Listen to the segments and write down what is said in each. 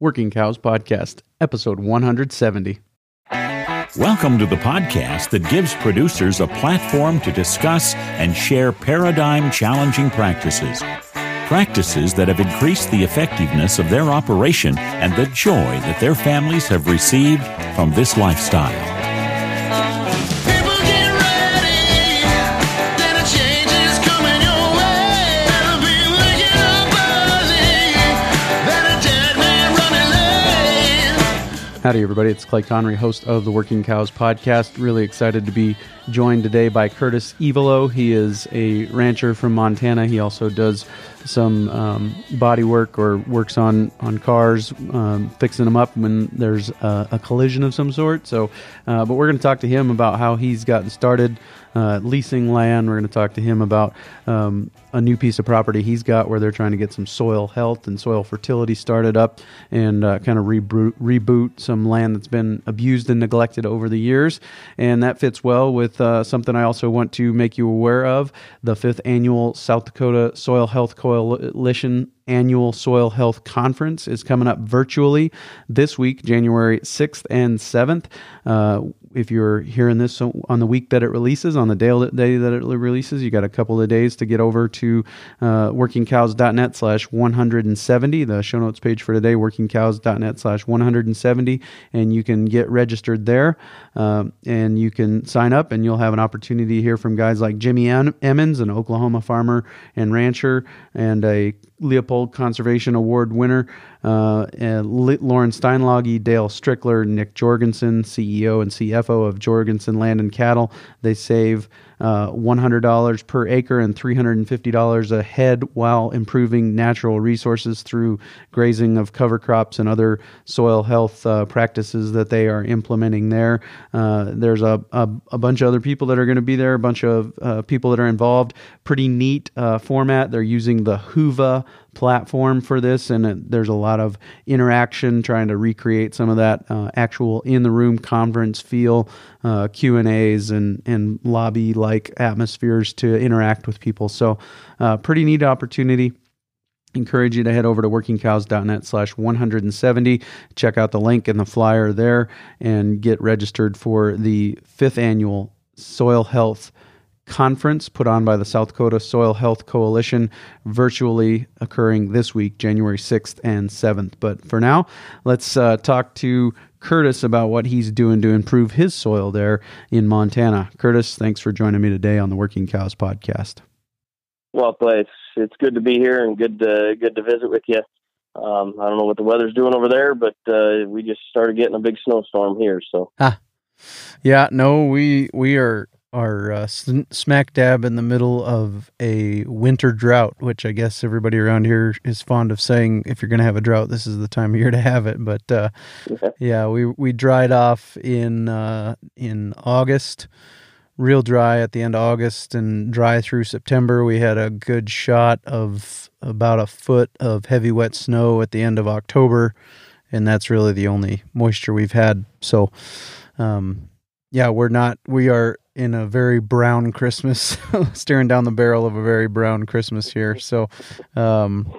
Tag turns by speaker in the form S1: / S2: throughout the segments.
S1: Working Cows Podcast, episode 170.
S2: Welcome to the podcast that gives producers a platform to discuss and share paradigm challenging practices. Practices that have increased the effectiveness of their operation and the joy that their families have received from this lifestyle.
S1: Howdy, everybody. It's Clay Conry, host of the Working Cows Podcast. Really excited to be joined today by Curtis Evelo. He is a rancher from Montana. He also does some um, body work or works on, on cars, um, fixing them up when there's a, a collision of some sort. So, uh, but we're going to talk to him about how he's gotten started uh, leasing land. We're going to talk to him about um, a new piece of property he's got where they're trying to get some soil health and soil fertility started up and uh, kind of reboot, reboot some land that's been abused and neglected over the years. And that fits well with uh, something I also want to make you aware of the fifth annual South Dakota Soil Health Coalition annual soil health conference is coming up virtually this week january 6th and 7th uh, if you're hearing this on the week that it releases on the day that it releases you got a couple of days to get over to uh, workingcows.net slash 170 the show notes page for today workingcows.net slash 170 and you can get registered there um, and you can sign up and you'll have an opportunity to hear from guys like jimmy Em- emmons an oklahoma farmer and rancher and a Leopold Conservation Award winner, uh, Loran Steinlage, Dale Strickler, Nick Jorgensen, CEO and CFO of Jorgensen Land and Cattle. They save uh, $100 per acre and $350 a head while improving natural resources through grazing of cover crops and other soil health uh, practices that they are implementing there. Uh, there's a, a, a bunch of other people that are going to be there, a bunch of uh, people that are involved. Pretty neat uh, format. They're using the Whova platform for this, and it, there's a lot of interaction trying to recreate some of that uh, actual in the room conference feel, Q and A's, and and lobby atmospheres to interact with people. So, uh, pretty neat opportunity encourage you to head over to workingcows.net slash 170 check out the link in the flyer there and get registered for the fifth annual soil health conference put on by the South Dakota Soil Health Coalition, virtually occurring this week, January 6th and 7th. But for now, let's uh, talk to Curtis about what he's doing to improve his soil there in Montana. Curtis, thanks for joining me today on the Working Cows podcast.
S3: Well, Clay, it's it's good to be here and good to good to visit with you. Um, I don't know what the weather's doing over there, but uh, we just started getting a big snowstorm here. So
S1: Yeah, no, we we are are uh, smack dab in the middle of a winter drought, which I guess everybody around here is fond of saying. If you're going to have a drought, this is the time of year to have it. But uh, yeah, we we dried off in uh, in August, real dry at the end of August, and dry through September. We had a good shot of about a foot of heavy wet snow at the end of October, and that's really the only moisture we've had. So. Um, yeah, we're not. We are in a very brown Christmas, staring down the barrel of a very brown Christmas here. So, um,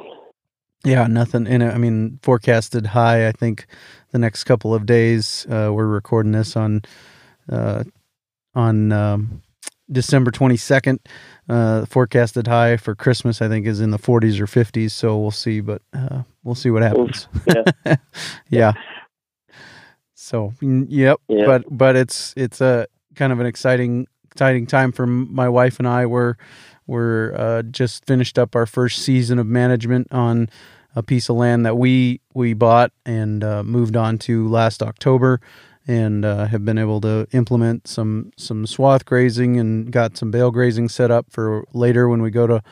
S1: yeah, nothing in it. I mean, forecasted high. I think the next couple of days. Uh, we're recording this on uh, on um, December twenty second. Uh, forecasted high for Christmas, I think, is in the 40s or 50s. So we'll see, but uh, we'll see what happens.
S3: yeah,
S1: yeah. So mm, yep, but but it's it's a kind of an exciting exciting time for my wife and I. We're we're uh, just finished up our first season of management on a piece of land that we we bought and uh, moved on to last October, and uh, have been able to implement some some swath grazing and got some bale grazing set up for later when we go to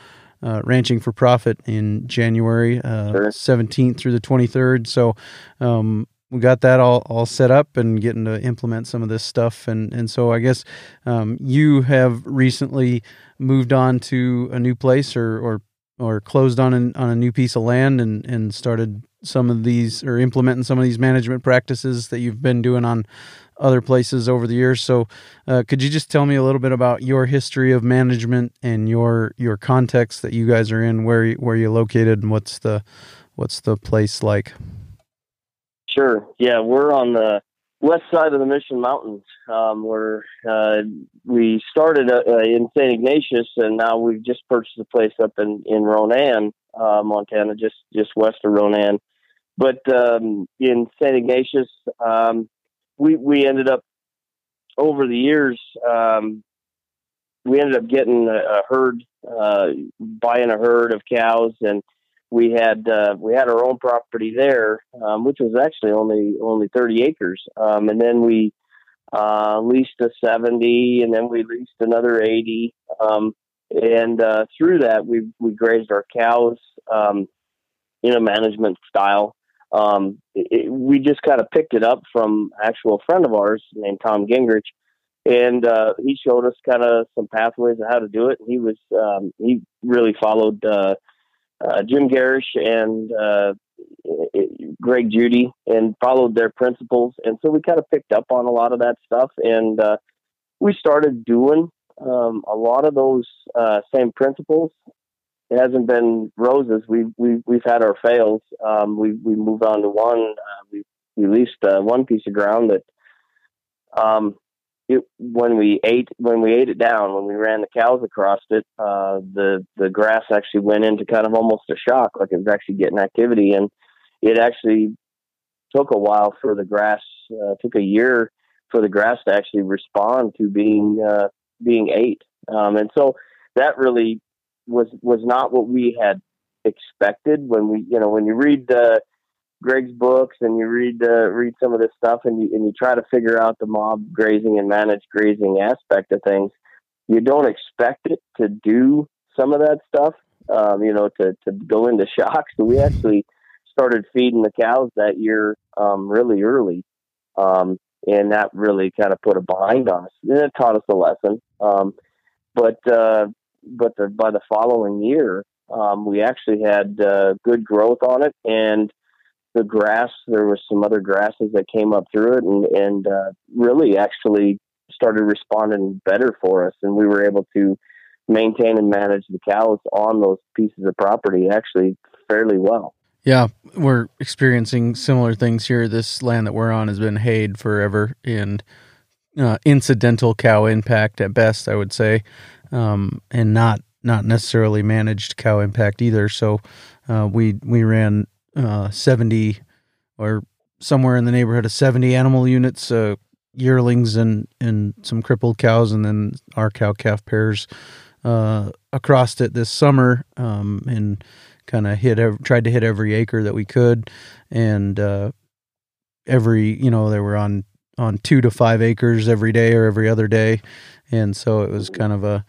S1: uh, ranching for profit in January uh,
S3: Sure.
S1: 17th through the 23rd. So um, we got that all, all set up and getting to implement some of this stuff. And, and so I guess um, you have recently moved on to a new place or, or, or closed on an, on a new piece of land and, and started some of these or implementing some of these management practices that you've been doing on other places over the years. So, uh, could you just tell me a little bit about your history of management and your your context that you guys are in, where where you're located, and what's the what's the place like?
S3: Sure. Yeah, we're on the west side of the Mission Mountains. Um, we're uh, we started uh, uh, in St. Ignatius, and now we've just purchased a place up in in Ronan, uh, Montana, just just west of Ronan. But um, in St. Ignatius, um, we we ended up over the years. Um, we ended up getting a, a herd, uh, buying a herd of cows, and we had uh, we had our own property there, um, which was actually only only 30 acres, um, and then we uh, leased a 70, and then we leased another 80, um, and uh, through that we we grazed our cows um, in a management style. Um, it, we just kind of picked it up from actual friend of ours named Tom Gingrich, and uh, he showed us kind of some pathways of how to do it. He was um, he really followed. Uh, Jim Gerrish and uh, Greg Judy and followed their principles. And so we kind of picked up on a lot of that stuff and uh, we started doing um, a lot of those uh, same principles. It hasn't been roses. We've, we've, we've had our fails. Um, we, we moved on to one. Uh, we, we leased uh, one piece of ground that um, it, when we ate when we ate it down when we ran the cows across it uh the the grass actually went into kind of almost a shock like it was actually getting activity. And it actually took a while for the grass uh, took a year for the grass to actually respond to being uh being ate. Um and so that really was was not what we had expected when we you know when you read uh Greg's books and you read uh, read some of this stuff and you and you try to figure out the mob grazing and managed grazing aspect of things, you don't expect it to do some of that stuff. Um, you know, to to go into shock. So we actually started feeding the cows that year um, really early, um, and that really kind of put a bind on us. And it taught us a lesson. Um, but uh, but the, by the following year, um, we actually had uh, good growth on it and the grass. There was some other grasses that came up through it, and and uh, really actually started responding better for us, and we were able to maintain and manage the cows on those pieces of property actually fairly well.
S1: Yeah, we're experiencing similar things here. This land that we're on has been hayed forever, and uh, incidental cow impact at best, I would say, um, and not not necessarily managed cow impact either. So uh, we we ran uh, 70 or somewhere in the neighborhood of 70 animal units, uh, yearlings and, and some crippled cows, and then our cow calf pairs uh, across it this summer um, and kind of hit, tried to hit every acre that we could. And uh, every, you know, they were on, on two to five acres every day or every other day. And so it was kind of a,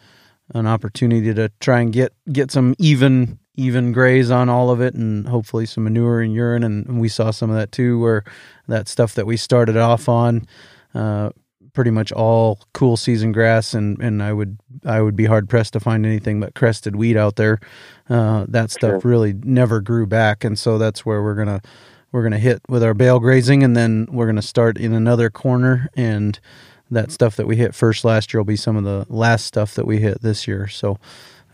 S1: an opportunity to try and get, get some even even graze on all of it and hopefully some manure and urine. And we saw some of that too where that stuff that we started off on uh, pretty much all cool season grass. And and I would I would be hard pressed to find anything but crested wheat out there. Uh, that stuff
S3: Sure.
S1: really never grew back. And so that's where we're gonna we're gonna hit with our bale grazing and then we're gonna start in another corner. And that stuff that we hit first last year will be some of the last stuff that we hit this year. So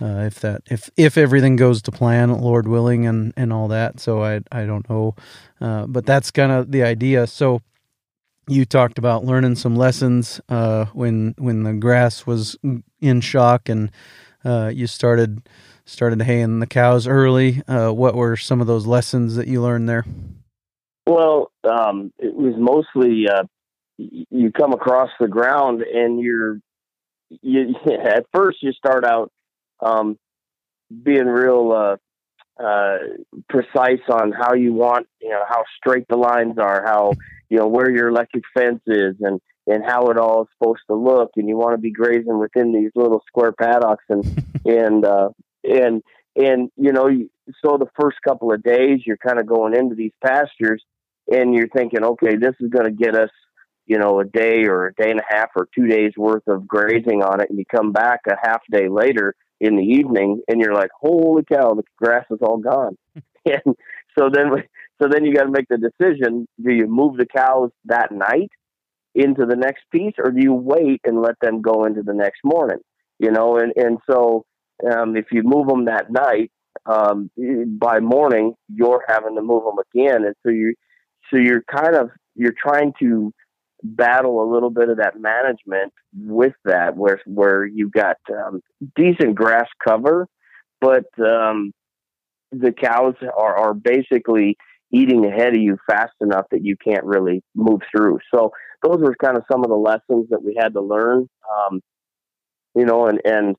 S1: uh, if that if if everything goes to plan, Lord willing, and and all that. So I I don't know, uh, but that's kind of the idea. So you talked about learning some lessons uh, when when the grass was in shock, and uh, you started started haying the cows early. Uh, what were some of those lessons that you learned there?
S3: Well, um, it was mostly uh, you come across the ground and you're you at first you start out um, being real uh, uh, precise on how you want you know how straight the lines are, how you know where your electric fence is, and and how it all is supposed to look, and you want to be grazing within these little square paddocks, and and uh, and and you know so the first couple of days you're kind of going into these pastures and you're thinking, okay, this is going to get us, you know, a day or a day and a half or two days worth of grazing on it, and you come back a half day later in the evening, and you're like, holy cow, the grass is all gone. and so then, so then you got to make the decision: do you move the cows that night into the next piece, or do you wait and let them go into the next morning? You know, and and so um, if you move them that night, um, by morning you're having to move them again, and so you so you're kind of you're trying to battle a little bit of that management with that, where where you've got um, decent grass cover, but um, the cows are, are basically eating ahead of you fast enough that you can't really move through. So those were kind of some of the lessons that we had to learn. Um, you know, and and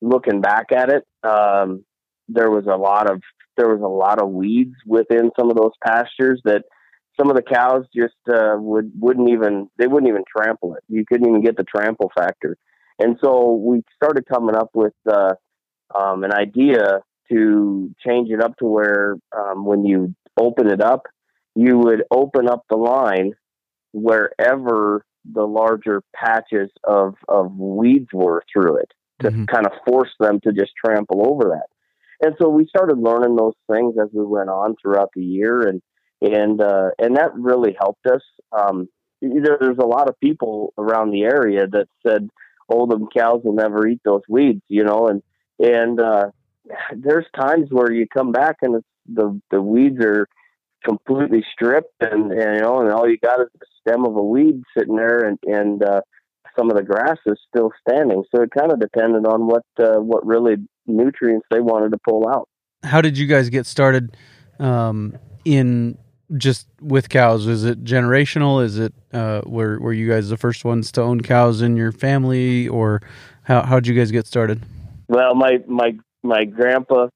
S3: looking back at it, um, there was a lot of there was a lot of weeds within some of those pastures that some of the cows just uh, would wouldn't even they wouldn't even trample it. You couldn't even get the trample factor. And so we started coming up with uh, um, an idea to change it up to where um, when you open it up, you would open up the line wherever the larger patches of, of weeds were through it to
S1: Mhm.
S3: kind of force them to just trample over that. And so we started learning those things as we went on throughout the year, and and uh, and that really helped us. Um, there, there's a lot of people around the area that said, "Oh, them cows will never eat those weeds," you know, and and uh, there's times where you come back and the the weeds are completely stripped, and, and you know, and all you got is the stem of a weed sitting there, and and uh, some of the grass is still standing. So it kind of depended on what uh, what really nutrients they wanted to pull out.
S1: How did you guys get started um, in just with cows? Is it generational? Is it uh, were were you guys the first ones to own cows in your family, or how how'd you guys get started?
S3: Well, my my my grandpa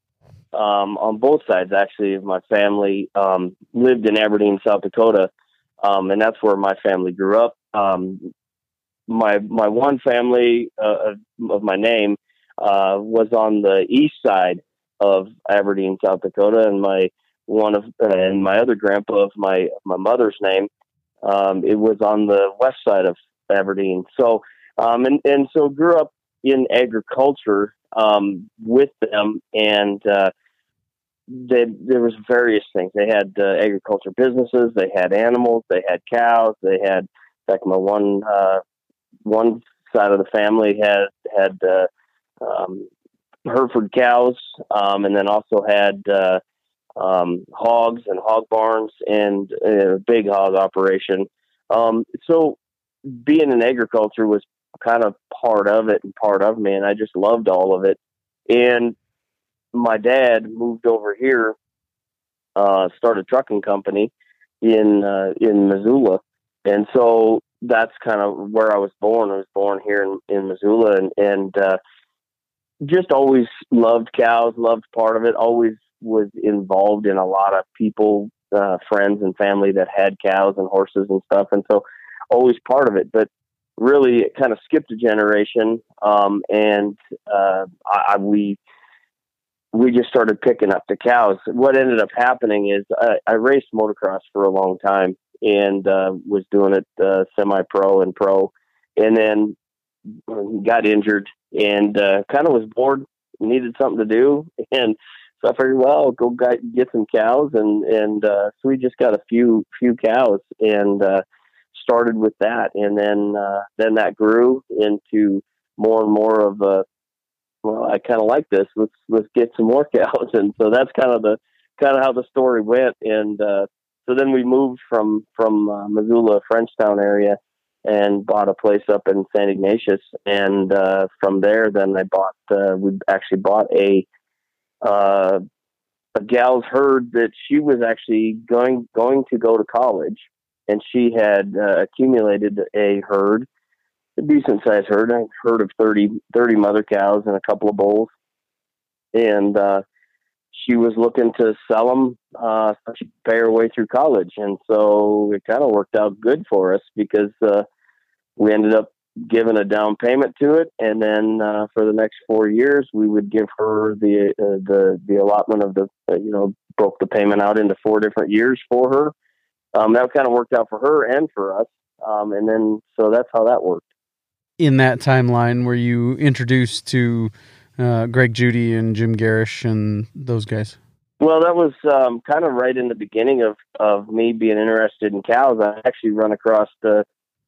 S3: um, on both sides actually of my family um, lived in Aberdeen, South Dakota, um, and that's where my family grew up. Um, my my one family uh, of, of my name uh, was on the east side of Aberdeen, South Dakota, and my one of and my other grandpa of my my mother's name um, it was on the west side of Aberdeen. So um, and and so grew up in agriculture um, with them, and uh, they, there was various things. They had uh, agriculture businesses, they had animals, they had cows, they had. In fact, my one uh, one side of the family had had uh, um, Hereford cows, um, and then also had uh, um, hogs and hog barns and a big hog operation. Um, so, being in agriculture was kind of part of it and part of me, and I just loved all of it. And my dad moved over here, uh, started a trucking company in uh, in Missoula, and so that's kind of where I was born. I was born here in, in Missoula, and and uh, just always loved cows, loved part of it. Always was involved in a lot of people, uh, friends and family that had cows and horses and stuff, and so always part of it. But really, it kind of skipped a generation, um, and uh, I, I we we just started picking up the cows. What ended up happening is I, I raced motocross for a long time and uh, was doing it uh, semi-pro and pro, and then got injured and uh, kind of was bored, needed something to do, and so I figured, well, go get, get some cows, and and uh, so we just got a few few cows and uh, started with that, and then uh, then that grew into more and more of a well, I kind of like this. Let's let's get some more cows, and so that's kind of the kind of how the story went. And uh, so then we moved from from uh, Missoula, Frenchtown area, and bought a place up in St. Ignatius. And uh, from there, then I bought uh, we actually bought a uh, a gal's heard that she was actually going going to go to college, and she had uh, accumulated a herd a decent sized herd, a herd of 30, 30 mother cows and a couple of bulls. And uh, she was looking to sell them uh, pay her way through college. And so it kind of worked out good for us because uh, we ended up giving a down payment to it. And then uh, for the next four years, we would give her the uh, the the allotment of the, uh, you know, broke the payment out into four different years for her. Um, that kind of worked out for her and for us. Um, and then, so that's how that worked.
S1: In that timeline, were you introduced to uh, Greg Judy and Jim Gerrish and those guys?
S3: Well, that was um, kind of right in the beginning of, of me being interested in cows. I actually run across uh,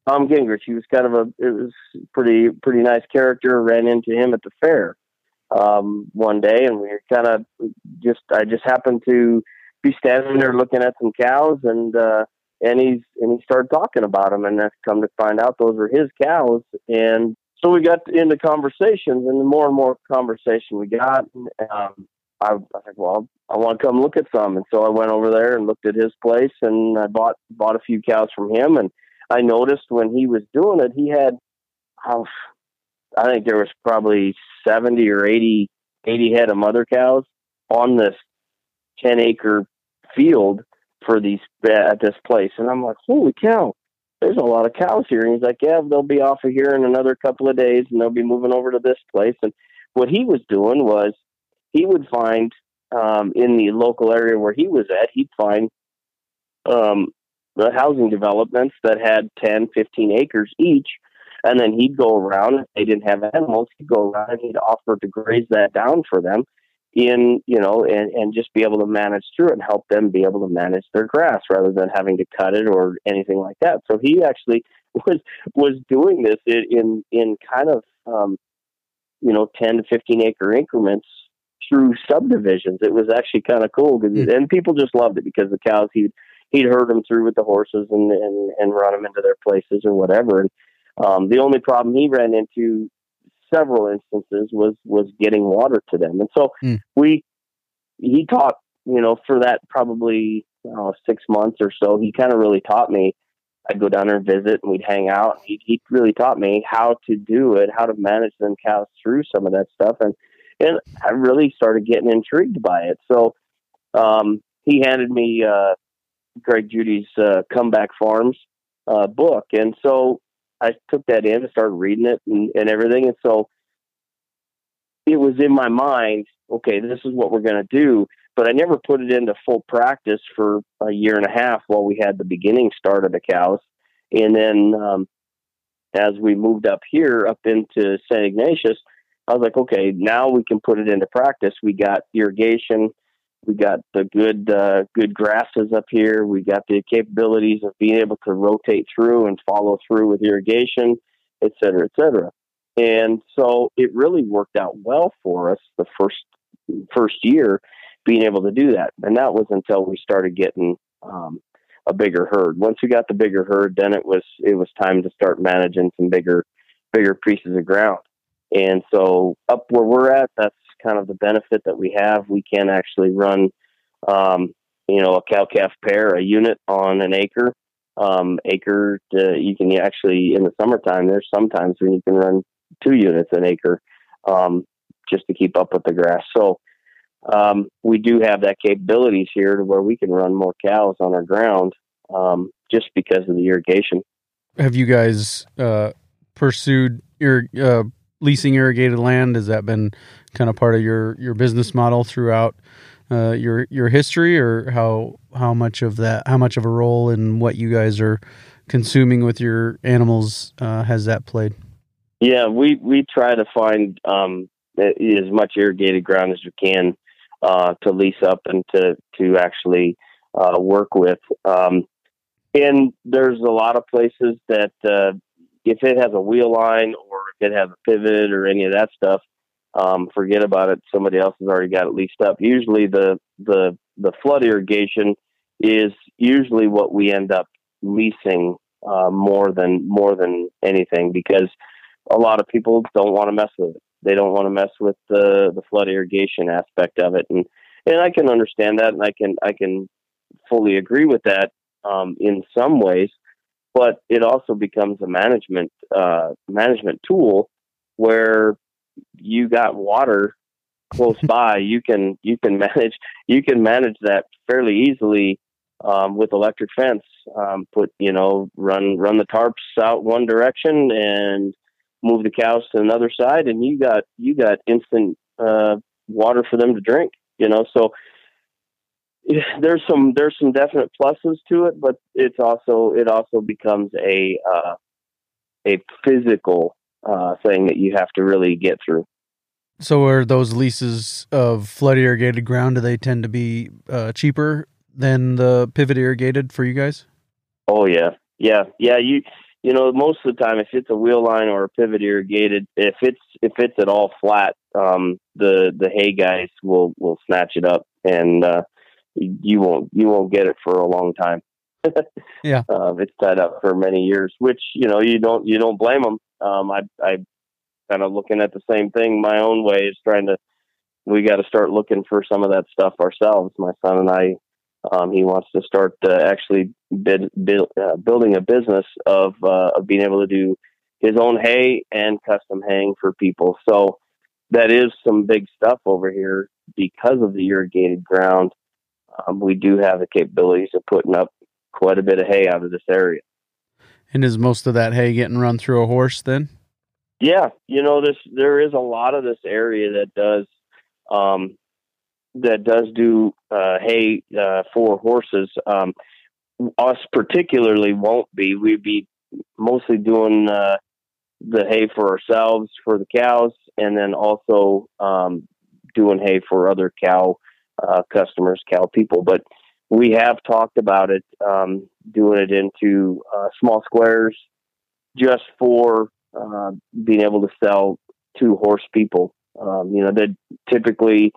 S3: Tom Gingrich. He was kind of a it was pretty pretty nice character. Ran into him at the fair um, one day, and we kind of just I just happened to be standing there looking at some cows, and uh, and he's and he started talking about them, and that's come to find out those were his cows, and so we got into conversations, and the more and more conversation we got, and um, I, I was like, well, I want to come look at some, and so I went over there and looked at his place, and I bought bought a few cows from him, and I noticed when he was doing it, he had, oh, I think there was probably seventy or 80, 80 head of mother cows on this ten acre field for these at this place, and I'm like, holy cow! There's a lot of cows here, and he's like, yeah, they'll be off of here in another couple of days, and they'll be moving over to this place. And what he was doing was he would find um, in the local area where he was at, he'd find um, the housing developments that had 10, 15 acres each. And then he'd go around, if they didn't have animals, he'd go around and he'd offer to graze that down for them in, you know, and, and just be able to manage through it and help them be able to manage their grass rather than having to cut it or anything like that. So he actually was, was doing this in, in, in kind of, um, you know, 10 to 15 acre increments through subdivisions. It was actually kind of cool because,
S1: Mm.
S3: and people just loved it because the cows he'd he'd herd them through with the horses and and, and run them into their places or whatever. And um, the only problem he ran into several instances was was getting water to them. And so
S1: Mm.
S3: we he taught you know for that probably I six months or so. He kind of really taught me. I'd go down there and visit, and we'd hang out. He he really taught me how to do it, how to manage them cows through some of that stuff, and and I really started getting intrigued by it. So um, he handed me uh, Greg Judy's uh, Comeback Farms uh, book, and so I took that in and started reading it and, and everything. And so it was in my mind, okay, this is what we're going to do. But I never put it into full practice for a year and a half while we had the beginning start of the cows. And then um, as we moved up here, up into St. Ignatius, I was like, okay, now we can put it into practice. We got irrigation, we got the good uh, good grasses up here. We got the capabilities of being able to rotate through and follow through with irrigation, et cetera, et cetera. And so it really worked out well for us the first first year being able to do that. And that was until we started getting um, a bigger herd. Once we got the bigger herd, then it was it was time to start managing some bigger bigger pieces of ground. And so up where we're at, that's kind of the benefit that we have. We can actually run, um, you know, a cow calf pair, a unit on an acre. Um, acre, to, you can actually in the summertime. There's sometimes when you can run two units an acre, um, just to keep up with the grass. So um, we do have that capabilities here to where we can run more cows on our ground, um, just because of the irrigation.
S1: Have you guys uh, pursued your uh, leasing irrigated land? Has that been kind of part of your, your business model throughout uh, your your history, or how how much of that how much of a role in what you guys are consuming with your animals uh, has that played?
S3: Yeah, we we try to find um, as much irrigated ground as we can uh, to lease up and to to actually uh, work with. Um, and there's a lot of places that uh, if it has a wheel line or if it has a pivot or any of that stuff, um, forget about it. Somebody else has already got it leased up. Usually, the the the flood irrigation is usually what we end up leasing uh, more than more than anything because a lot of people don't want to mess with it. They don't want to mess with the the flood irrigation aspect of it, and and I can understand that, and I can I can fully agree with that um, in some ways. But it also becomes a management uh, management tool where you got water close by. You can you can manage you can manage that fairly easily um, with electric fence. Um, put you know run run the tarps out one direction and move the cows to another side, and you got you got instant uh, water for them to drink. You know, so there's some there's some definite pluses to it, but it's also it also becomes a uh, a physical uh, thing that you have to really get through.
S1: So, are those leases of flood irrigated ground? Do they tend to be uh, cheaper than the pivot irrigated for you guys?
S3: Oh yeah, yeah, yeah. You you know most of the time if it's a wheel line or a pivot irrigated, if it's if it's at all flat, um, the the hay guys will will snatch it up and uh, you won't you won't get it for a long time.
S1: Yeah.
S3: um, it's tied up for many years, which you know you don't you don't blame them. Um, I I kind of looking at the same thing my own way is trying to we got to start looking for some of that stuff ourselves. My son and I, um, he wants to start uh, actually bid, build, uh, building a business of uh, of being able to do his own hay and custom haying for people. So that is some big stuff over here because of the irrigated ground. Um, we do have the capabilities of putting up quite a bit of hay out of this area.
S1: And is most of that hay getting run through a horse then?
S3: Yeah, you know this. There is a lot of this area that does um, that does do uh, hay uh, for horses. Um, us particularly won't be. We'd be mostly doing uh, the hay for ourselves for the cows, and then also um, doing hay for other cow uh, customers, cow people. But we have talked about it, um, doing it into uh, small squares, just for uh, being able to sell to horse people. Um, you know, that typically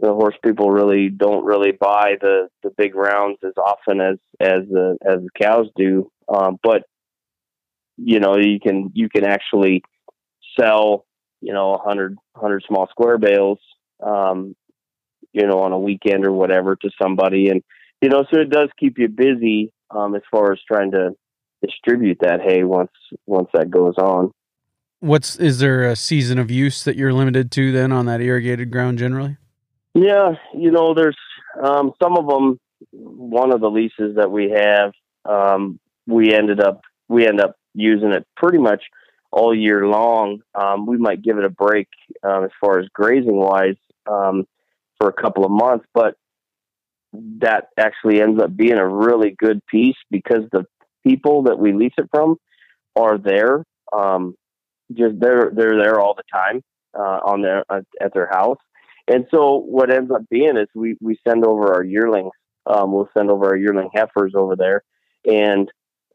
S3: the horse people really don't really buy the, the big rounds as often as as the as the cows do. Um, but you know, you can you can actually sell you know a hundred hundred small square bales, um, you know, on a weekend or whatever to somebody, and you know, so it does keep you busy um, as far as trying to distribute that hay once once that goes on.
S1: What's is there a season of use that you're limited to then on that irrigated ground generally?
S3: Yeah, you know, there's um, some of them. One of the leases that we have, um, we ended up we end up using it pretty much all year long. Um, we might give it a break um, as far as grazing wise um, for a couple of months, but that actually ends up being a really good piece because the people that we lease it from are there. Um, just they're they're there all the time uh, on their uh, at their house. And so what ends up being is we, we send over our yearlings. Um, we'll send over our yearling heifers over there, and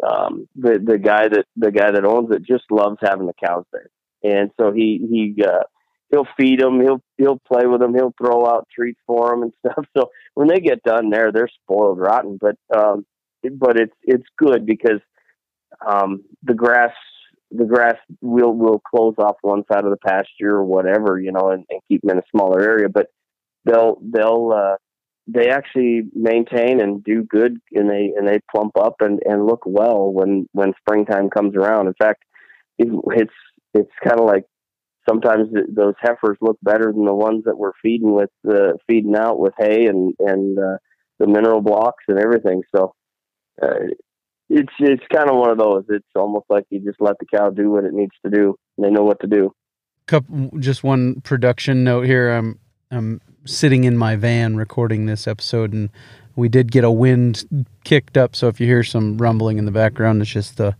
S3: um, the the guy that the guy that owns it just loves having the cows there. And so he he uh, he'll feed them, he'll he'll play with them, he'll throw out treats for them and stuff. So when they get done there, they're spoiled rotten. But um, but it's it's good because um, the grass the grass will will close off one side of the pasture or whatever, you know, and, and keep them in a smaller area. But they'll they'll uh, they actually maintain and do good, and they and they plump up and, and look well when when springtime comes around. In fact, it, it's it's kind of like sometimes those heifers look better than the ones that we're feeding with uh, feeding out with hay and and uh, the mineral blocks and everything. So. Uh, it's it's kind of one of those. It's almost like you just let the cow do what it needs to do. They know what to do.
S1: Couple, just one production note here. I'm I'm sitting in my van recording this episode, and we did get a wind kicked up. So if you hear some rumbling in the background, it's just the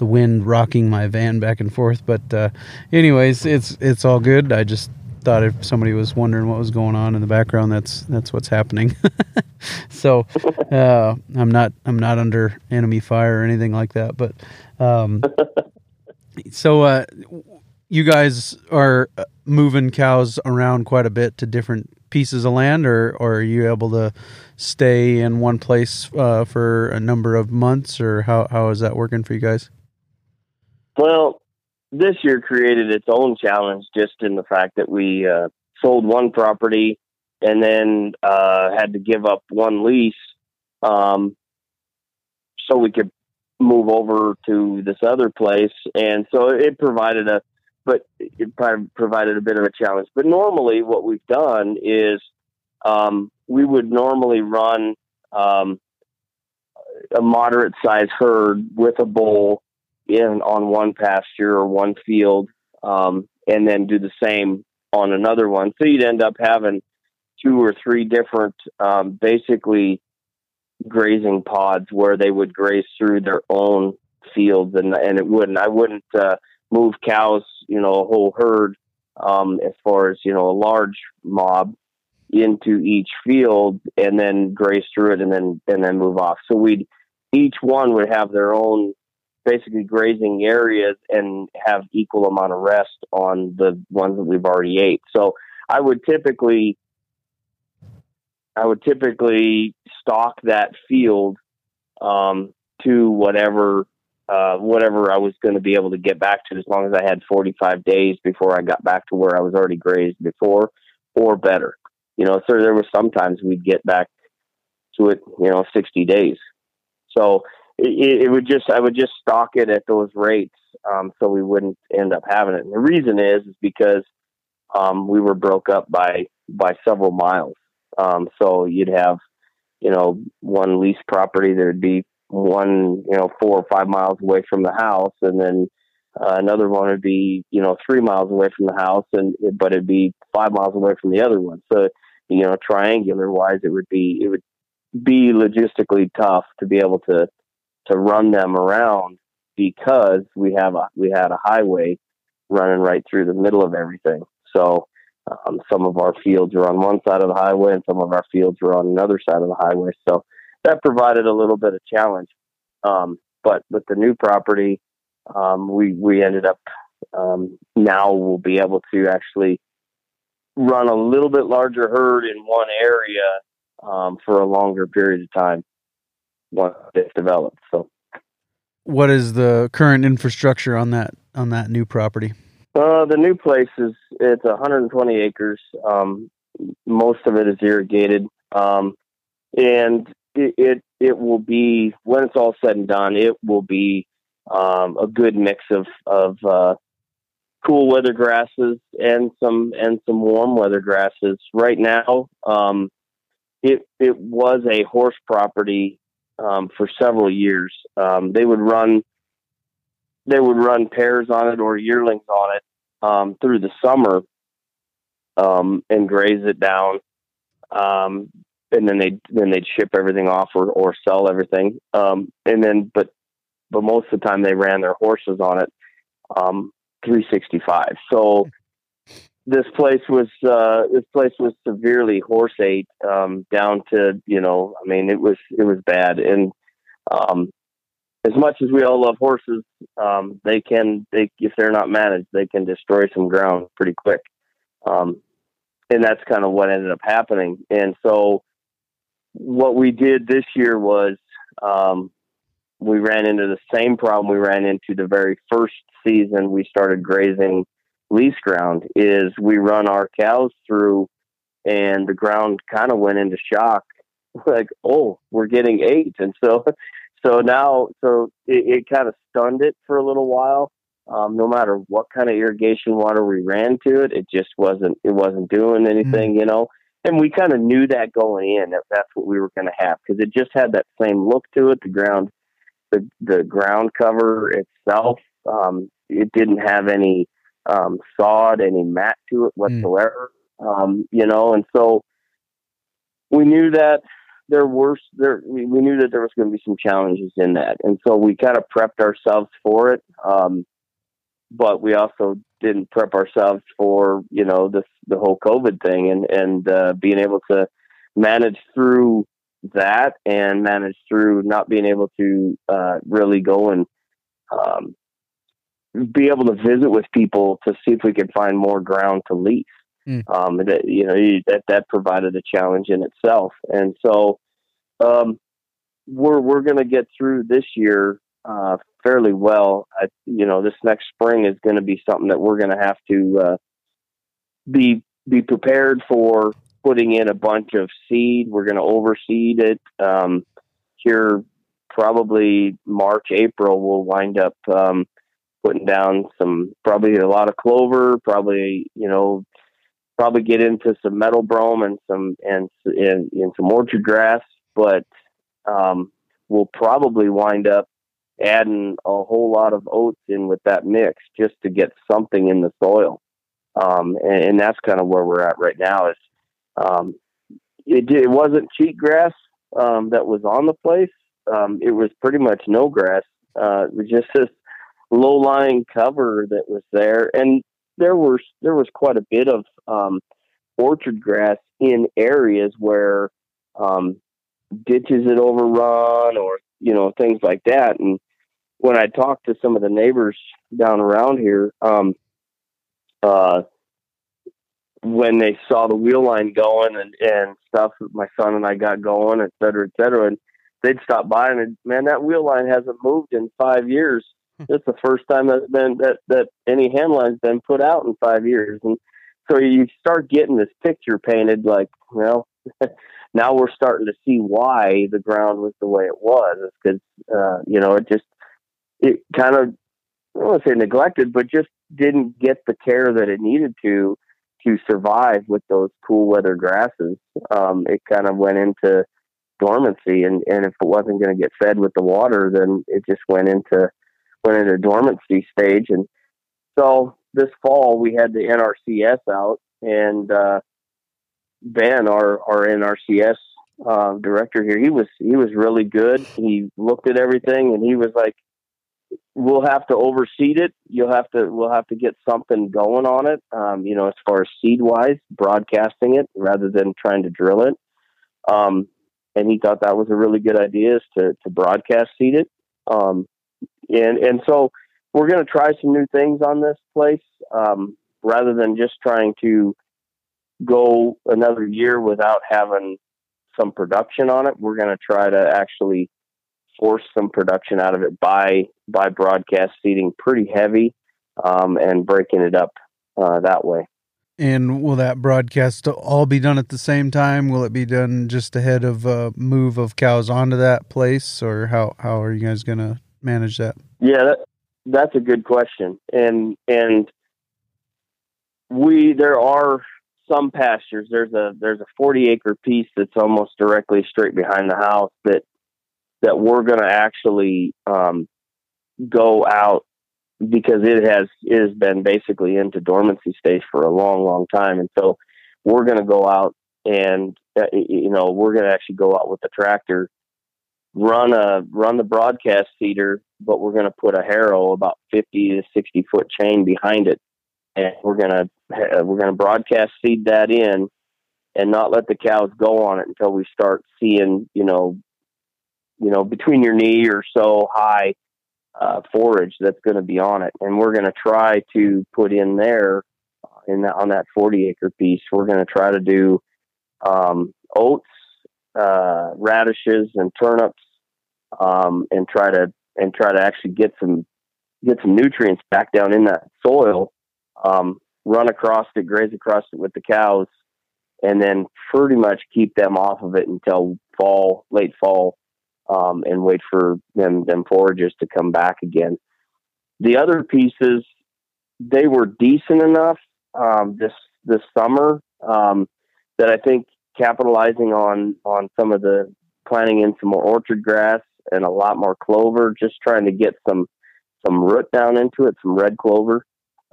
S1: the wind rocking my van back and forth. But uh, anyways, it's it's all good. I just thought if somebody was wondering what was going on in the background, that's that's what's happening. so uh, I'm not I'm not under enemy fire or anything like that. But um, so uh, you guys are uh, moving cows around quite a bit to different pieces of land, or or are you able to stay in one place uh, for a number of months, or how how is that working for you guys?
S3: Well, this year created its own challenge just in the fact that we uh, sold one property and then uh, had to give up one lease um, so we could move over to this other place. And so it provided a, but it provided a bit of a challenge. But normally, what we've done is um, we would normally run um, a moderate sized herd with a bull in on one pasture or one field, um, and then do the same on another one. So you'd end up having two or three different, um, basically grazing pods where they would graze through their own fields, and and it wouldn't. I wouldn't uh, move cows, you know, a whole herd, um, as far as you know, a large mob into each field and then graze through it and then and then move off. So we'd each one would have their own basically grazing areas and have equal amount of rest on the ones that we've already ate. So I would typically I would typically stock that field um, to whatever uh, whatever I was going to be able to get back to, as long as I had 45 days before I got back to where I was already grazed before, or better. You know, so there were sometimes we'd get back to it, you know, 60 days. So it, it would just, I would just stock it at those rates, um, so we wouldn't end up having it. And the reason is, is because um, we were broke up by by several miles. Um, so you'd have, you know, one lease property there'd be one, you know, four or five miles away from the house, and then uh, another one would be, you know, three miles away from the house, and but it'd be five miles away from the other one. So, you know, triangular wise, it would be it would be logistically tough to be able to to run them around because we have a we had a highway running right through the middle of everything. So um, some of our fields are on one side of the highway, and some of our fields are on another side of the highway. So that provided a little bit of challenge. Um, but with the new property, um, we we ended up um, now we'll be able to actually run a little bit larger herd in one area um, for a longer period of time once it's developed. So
S1: What is the current infrastructure on that on that new property?
S3: Uh, the new place is it's 120 acres. Um, most of it is irrigated, um, and it, it it will be when it's all said and done. It will be um, a good mix of of uh, cool weather grasses and some and some warm weather grasses. Right now, um, it it was a horse property um, for several years. Um, they would run they would run pairs on it or yearlings on it um, through the summer um, and graze it down. Um, and then they then they'd ship everything off or, or sell everything. Um, and then but but most of the time they ran their horses on it um, 365. So this place was uh, this place was severely horse ate um, down to you know I mean it was it was bad and um, as much as we all love horses, um, they can they if they're not managed, they can destroy some ground pretty quick. Um, and that's kind of what ended up happening. And so, what we did this year was um, we ran into the same problem we ran into the very first season we started grazing lease ground. Is we run our cows through, and the ground kind of went into shock. Like, oh, we're getting eight, and so so now so it, it kind of stunned it for a little while um, no matter what kind of irrigation water we ran to it it just wasn't it wasn't doing anything you know and we kind of knew that going in that that's what we were going to have because it just had that same look to it the ground the the ground cover itself um, it didn't have any um, sod any mat to it whatsoever um, you know and so we knew that there were there we, we knew that there was going to be some challenges in that and so we kind of prepped ourselves for it um, but we also didn't prep ourselves for you know this the whole covid thing and and uh, being able to manage through that and manage through not being able to uh, really go and um, be able to visit with people to see if we could find more ground to lease
S1: Mm.
S3: um, that you know that that provided a challenge in itself. And so um, we're we're going to get through this year uh, fairly well. I, you know, this next spring is going to be something that we're going to have to uh, be be prepared for putting in a bunch of seed. We're going to overseed it um, here. Probably March, April, we'll wind up um, putting down some, probably a lot of clover, probably, you know, probably get into some meadow brome and some and some orchard grass, but um, we'll probably wind up adding a whole lot of oats in with that mix just to get something in the soil. Um, and, and that's kind of where we're at right now. Is um, it, it wasn't cheat grass um, that was on the place. Um, it was pretty much no grass. Uh, it was just this low lying cover that was there, and there was there was quite a bit of um, orchard grass in areas where um, ditches had overrun or you know things like that. And when I talked to some of the neighbors down around here, um, uh, when they saw the wheel line going and and stuff, my son and I got going, et cetera, et cetera, and they'd stop by and man, that wheel line hasn't moved in five years. It's the first time that's been that that any hand line's been put out in five years, and so you start getting this picture painted. Like, well, now we're starting to see why the ground was the way it was. It's because uh, you know it just it kind of I don't want to say neglected, but just didn't get the care that it needed to to survive with those cool weather grasses. Um, it kind of went into dormancy, and and if it wasn't going to get fed with the water, then it just went into went into dormancy stage. And so this fall we had the NRCS out, and uh, Ben, our our NRCS uh, director here, he was he was really good. He looked at everything, and he was like, "We'll have to overseed it. You'll have to we'll have to get something going on it. Um, you know, as far as seed wise, broadcasting it rather than trying to drill it." Um, and he thought that was a really good idea is to to broadcast seed it. Um, and and so we're going to try some new things on this place um, rather than just trying to go another year without having some production on it. We're going to try to actually force some production out of it by by broadcast seeding pretty heavy um, and breaking it up uh, that way.
S1: And will that broadcast all be done at the same time? Will it be done just ahead of a move of cows onto that place, or how how are you guys going to manage that?
S3: Yeah, that, that's a good question, and and we there are some pastures. There's a there's a 40 acre piece that's almost directly straight behind the house that that we're going to actually um, go out because it has it has been basically into dormancy stage for a long, long time, and so we're going to go out and uh, you know we're going to actually go out with the tractor, run a run the broadcast feeder, but we're going to put a harrow about 50 to 60 foot chain behind it, and we're going to we're going to broadcast seed that in, and not let the cows go on it until we start seeing you know you know between your knee or so high uh, forage that's going to be on it, and we're going to try to put in there uh, in that, on that 40 acre piece. We're going to try to do um, oats, uh, radishes, and turnips, um, and try to and try to actually get some get some nutrients back down in that soil. Um, run across it, graze across it with the cows, and then pretty much keep them off of it until fall, late fall, um, and wait for them them forages to come back again. The other pieces, they were decent enough um, this this summer um, that I think capitalizing on on some of the planting in some more orchard grass and a lot more clover, just trying to get some some root down into it, some red clover,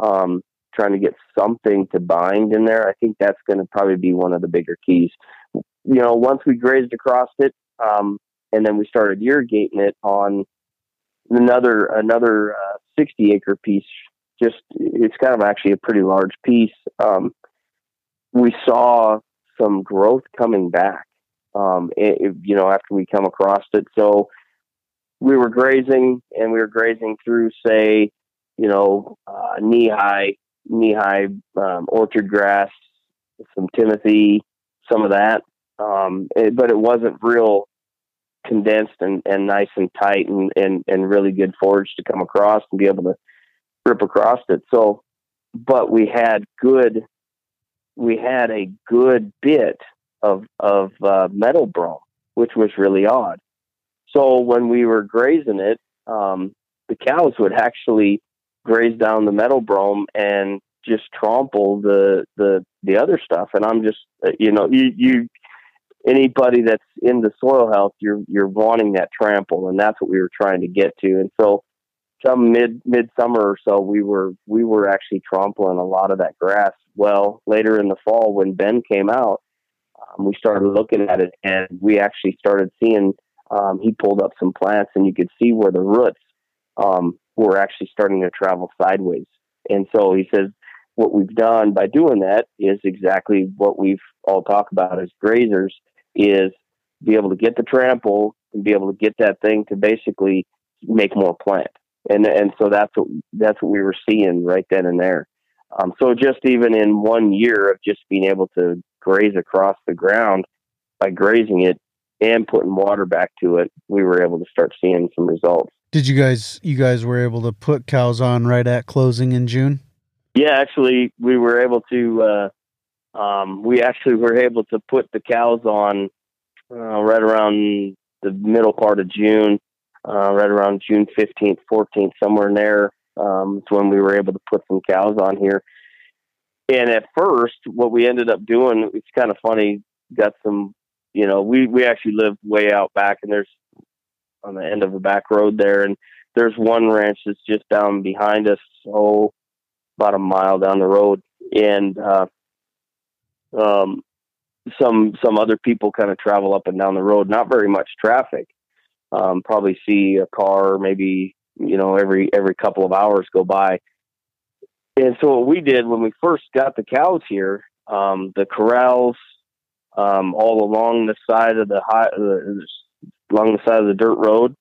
S3: um, trying to get something to bind in there. I think that's going to probably be one of the bigger keys. You know, once we grazed across it, um, and then we started irrigating it on another another uh, 60 acre piece. Just it's kind of actually a pretty large piece. Um, we saw some growth coming back. Um, you know, after we come across it, so we were grazing and we were grazing through, say, you know, uh, knee high, knee high um, orchard grass, some timothy, some of that. Um, it, but it wasn't real condensed and, and nice and tight and, and, and really good forage to come across and be able to rip across it. So, but we had good, we had a good bit of, of, uh, meadow brome, which was really odd. So when we were grazing it, um, the cows would actually graze down the meadow brome and just trample the, the, the other stuff. And I'm just, uh, you know, you, you, anybody that's in the soil health, you're you're wanting that trample, and that's what we were trying to get to. And so, some mid midsummer or so, we were we were actually trampling a lot of that grass. Well, later in the fall, when Ben came out, um, we started looking at it, and we actually started seeing. Um, he pulled up some plants, and you could see where the roots um, were actually starting to travel sideways. And so he says, what we've done by doing that is exactly what we've all talked about as grazers is be able to get the trample and be able to get that thing to basically make more plant. And and so that's what that's what we were seeing right then and there. Um, so just even in one year of just being able to graze across the ground by grazing it, and putting water back to it, we were able to start seeing some results.
S1: Did you guys you guys were able to put cows on right at closing in June?
S3: Yeah, actually, we were able to. Uh, um, we actually were able to put the cows on uh, right around the middle part of June, uh, right around June fifteenth, fourteenth, somewhere in there. Um, it's when we were able to put some cows on here. And at first, what we ended up doing, it's kind of funny. Got some, you know, we we actually live way out back, and there's on the end of a back road there, and there's one ranch that's just down behind us. So about a mile down the road, and uh, um, some some other people kind of travel up and down the road. Not very much traffic. Um, probably see a car maybe you know every every couple of hours go by. And so what we did when we first got the cows here, um, the corrals um, all along the side of the high, uh, along the side of the dirt road,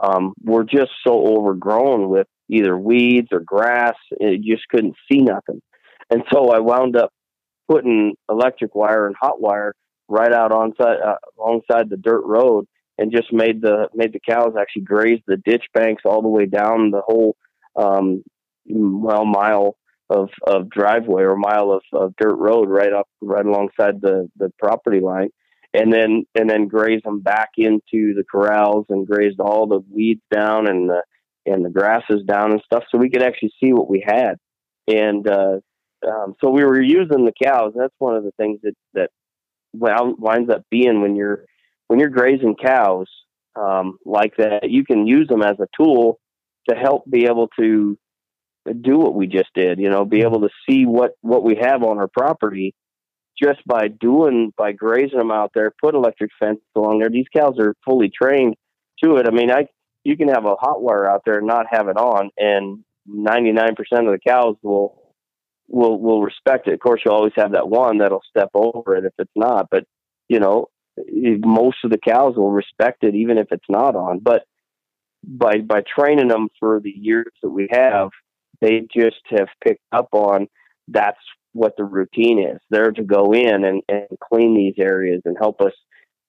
S3: um, were just so overgrown with either weeds or grass. It just couldn't see nothing. And so I wound up putting electric wire and hot wire right out on side, uh, alongside the dirt road and just made the made the cows actually graze the ditch banks all the way down the whole um well mile of of driveway or mile of, of dirt road right up right alongside the the property line. And then and then graze them back into the corrals and grazed all the weeds down and the and the grasses down and stuff so we could actually see what we had. And uh um so we were using the cows. That's one of the things that that well winds up being when you're when you're grazing cows um, like that, you can use them as a tool to help be able to do what we just did. You know, be able to see what what we have on our property just by doing by grazing them out there. Put electric fence along there. These cows are fully trained to it. I mean, I you can have a hot wire out there and not have it on, and 99% of the cows will will will respect it. Of course, you'll always have that one that'll step over it if it's not, but you know, most of the cows will respect it even if it's not on. But by by training them for the years that we have, they just have picked up on that's what the routine is. They're to go in and, and clean these areas and help us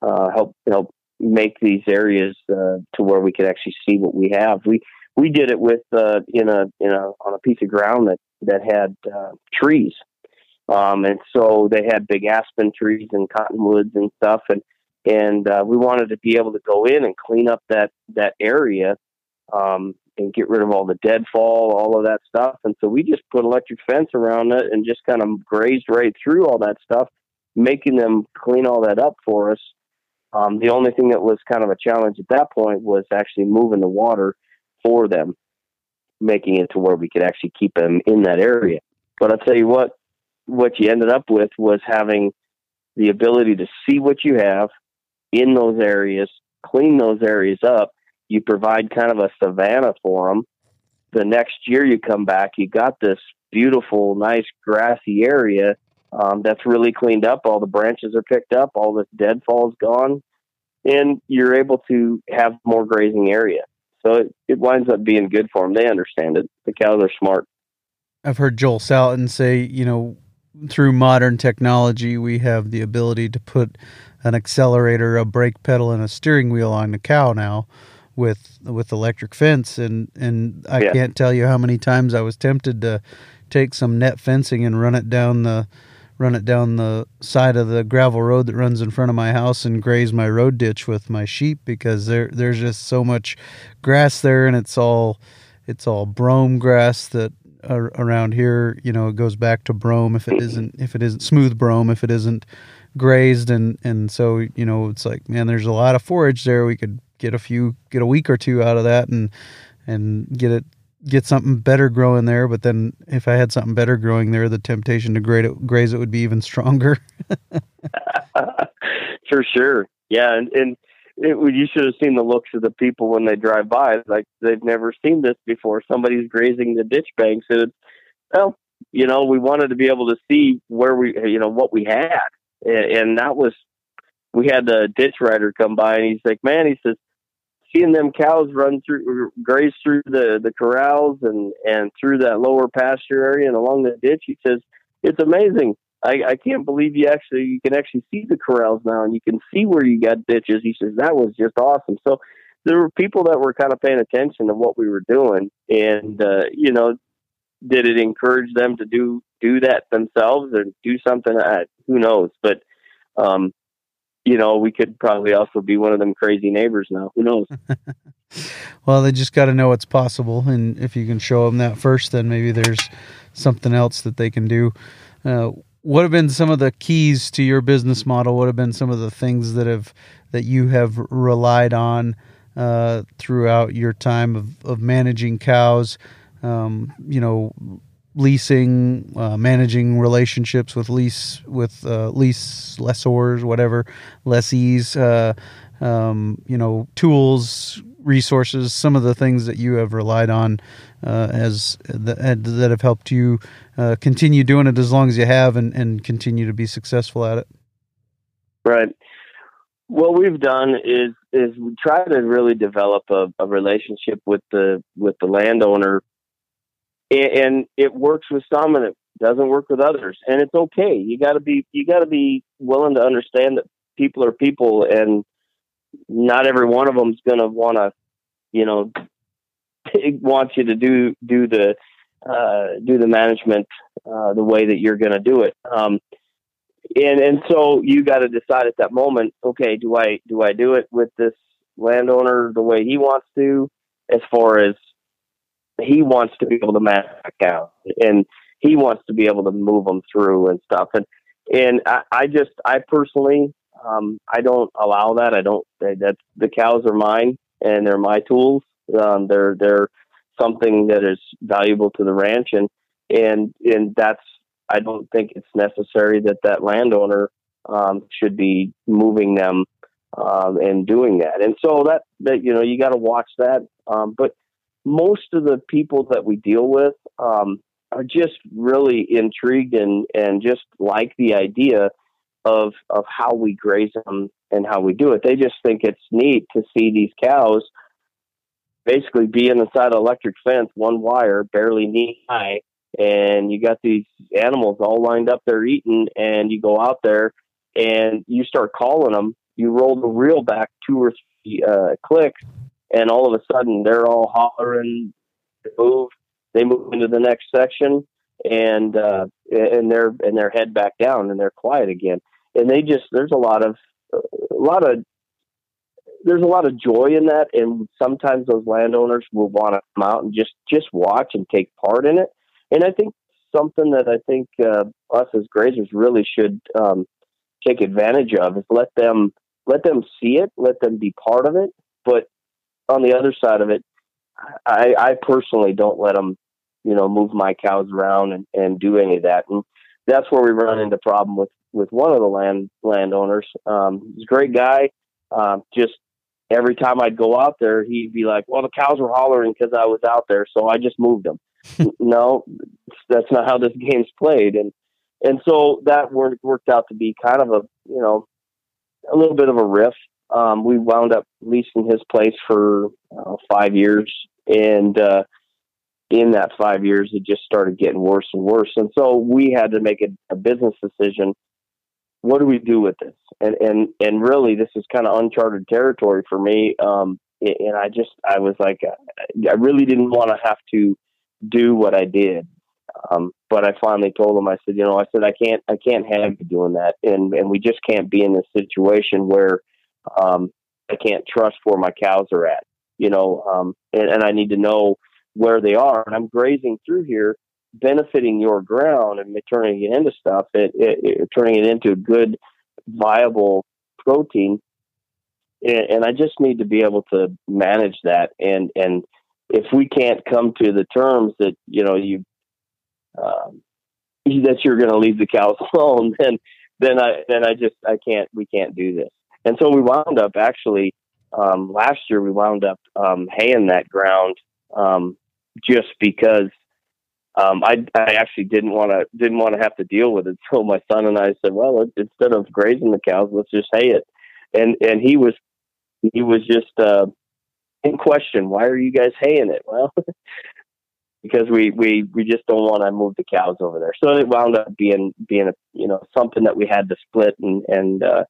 S3: uh, help help make these areas uh, to where we can actually see what we have. We we did it with uh, in a in a on a piece of ground that that had uh, trees um, and so they had big aspen trees and cottonwoods and stuff. And, and, uh, we wanted to be able to go in and clean up that, that area, um, and get rid of all the deadfall, all of that stuff. And so we just put electric fence around it and just kind of grazed right through all that stuff, making them clean all that up for us. Um, the only thing that was kind of a challenge at that point was actually moving the water for them, making it to where we could actually keep them in that area. But I'll tell you what, what you ended up with was having the ability to see what you have in those areas, clean those areas up. You provide kind of a savanna for them. The next year you come back, you got this beautiful, nice grassy area um, that's really cleaned up. All the branches are picked up, all this deadfall is gone, and you're able to have more grazing area. So it, it winds up being good for them. They understand it. The cows are smart.
S1: I've heard Joel Salatin say, you know, through modern technology, we have the ability to put an accelerator, a brake pedal, and a steering wheel on the cow now with with electric fence. And and I
S3: Yeah.
S1: can't tell you how many times I was tempted to take some net fencing and run it down the run it down the side of the gravel road that runs in front of my house and graze my road ditch with my sheep because there there's just so much grass there and it's all it's all brome grass that ar- around here you know it goes back to brome if it isn't if it isn't smooth brome if it isn't grazed. And and so you know it's like man there's a lot of forage there. We could get a few get a week or two out of that and and get it get something better growing there. But then if i had something better growing there the temptation to grade it, graze it would be even stronger.
S3: For sure. Yeah, and and it, you should have seen the looks of the people when they drive by. Like they've never seen this before. Somebody's grazing the ditch banks, and it's, well, you know, we wanted to be able to see where we, you know, what we had, and, and that was we had the ditch rider come by, and he's like, "Man," he says, "seeing them cows run through, graze through the the corrals and and through that lower pasture area and along the ditch." He says, "It's amazing." I, I can't believe you actually you can actually see the corrals now and you can see where you got ditches. He says that was just awesome. So there were people that were kind of paying attention to what we were doing, and uh, you know, did it encourage them to do do that themselves or do something? Uh, who knows? But um, you know, we could probably also be one of them crazy neighbors now. Who knows?
S1: Well, they just got to know it's possible, and if you can show them that first, then maybe there's something else that they can do. Uh, what have been some of the keys to your business model? What have been some of the things that have that you have relied on uh, throughout your time of, of managing cows? Um, you know, leasing, uh, managing relationships with lease with uh, lease lessors, whatever lessees. Uh, um, you know, tools, resources. Some of the things that you have relied on uh, as that, that have helped you uh, continue doing it as long as you have, and, and continue to be successful at it.
S3: Right. What we've done is is we try to really develop a, a relationship with the with the landowner, and, and it works with some, and it doesn't work with others, and it's okay. You got to be you got to be willing to understand that people are people, and not every one of them's going to want to, you know, want you to do do the uh, do the management uh, the way that you're going to do it. Um, and and so you got to decide at that moment. Okay, do I do I do it with this landowner the way he wants to, as far as he wants to be able to manage out, and he wants to be able to move them through and stuff. And and I, I just I personally um, I don't allow that. I don't. That the cows are mine and they're my tools. Um, they're they're something that is valuable to the ranch, and and and that's I don't think it's necessary that that landowner um, should be moving them um, and doing that. And so that that you know you got to watch that. Um, but most of the people that we deal with um, are just really intrigued and and just like the idea of of how we graze them and how we do it. They just think it's neat to see these cows basically be in the side of electric fence, one wire, barely knee high, and you got these animals all lined up there eating, and you go out there and you start calling them. You roll the reel back two or three uh, clicks, and all of a sudden they're all hollering, they move, they move into the next section, and uh, and they're and they're head back down, and they're quiet again. And they just there's a lot of a lot of there's a lot of joy in that, and sometimes those landowners will want to come out and just just watch and take part in it. And I think something that I think uh, us as grazers really should um, take advantage of is let them let them see it, let them be part of it. But on the other side of it, I, I personally don't let them, you know, move my cows around and, and do any of that. And that's where we run into problem with with one of the land landowners. Um, he's a great guy. Um, just every time I'd go out there, he'd be like, "Well, the cows were hollering because I was out there, so I just moved them." no, that's not how this game's played, and and so that worked worked out to be kind of a you know a little bit of a riff. Um, we wound up leasing his place for uh, five years, and uh, in that five years, it just started getting worse and worse. And so we had to make a, a business decision. What do we do with this? And and and really, this is kind of uncharted territory for me. Um, and I just I was like, I really didn't want to have to do what I did. Um, but I finally told him, I said, you know, I said I can't, I can't have you doing that, and and we just can't be in this situation where um, I can't trust where my cows are at, you know, um, and, and I need to know where they are, and I'm grazing through here, benefiting your ground and turning it into stuff, it, it, it turning it into a good, viable protein, and, and I just need to be able to manage that, and and if we can't come to the terms that you know you um, that you're going to leave the cows alone, then then I then I just I can't we can't do this. And so we wound up actually um, last year we wound up um, haying that ground um, just because um, I I actually didn't want to didn't want to have to deal with it. So my son and I said, well, instead of grazing the cows, let's just hay it. And and he was he was just uh, in question. Why are you guys haying it? Well, because we we we just don't want to move the cows over there. So it wound up being being a you know something that we had to split and and uh,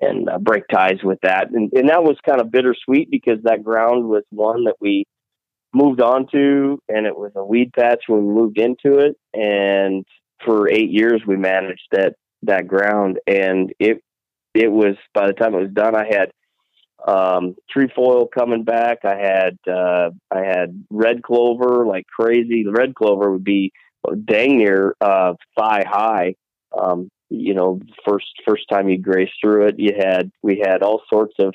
S3: and uh, break ties with that, and and that was kind of bittersweet because that ground was one that we moved on to, and it was a weed patch when we moved into it, and for eight years we managed that that ground, and it it was by the time it was done, I had um, trefoil coming back. I had uh, I had red clover like crazy. The red clover would be dang near uh, thigh high. Um, you know, first first time you graze through it, you had we had all sorts of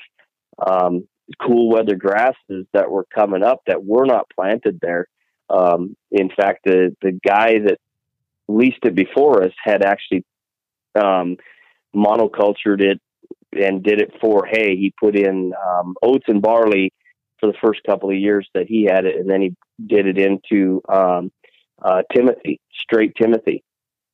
S3: um, cool weather grasses that were coming up that were not planted there. Um, in fact, the the guy that leased it before us had actually um, monocultured it and did it for hay. He put in um, oats and barley for the first couple of years that he had it, and then he did it into um, uh, Timothy, straight Timothy,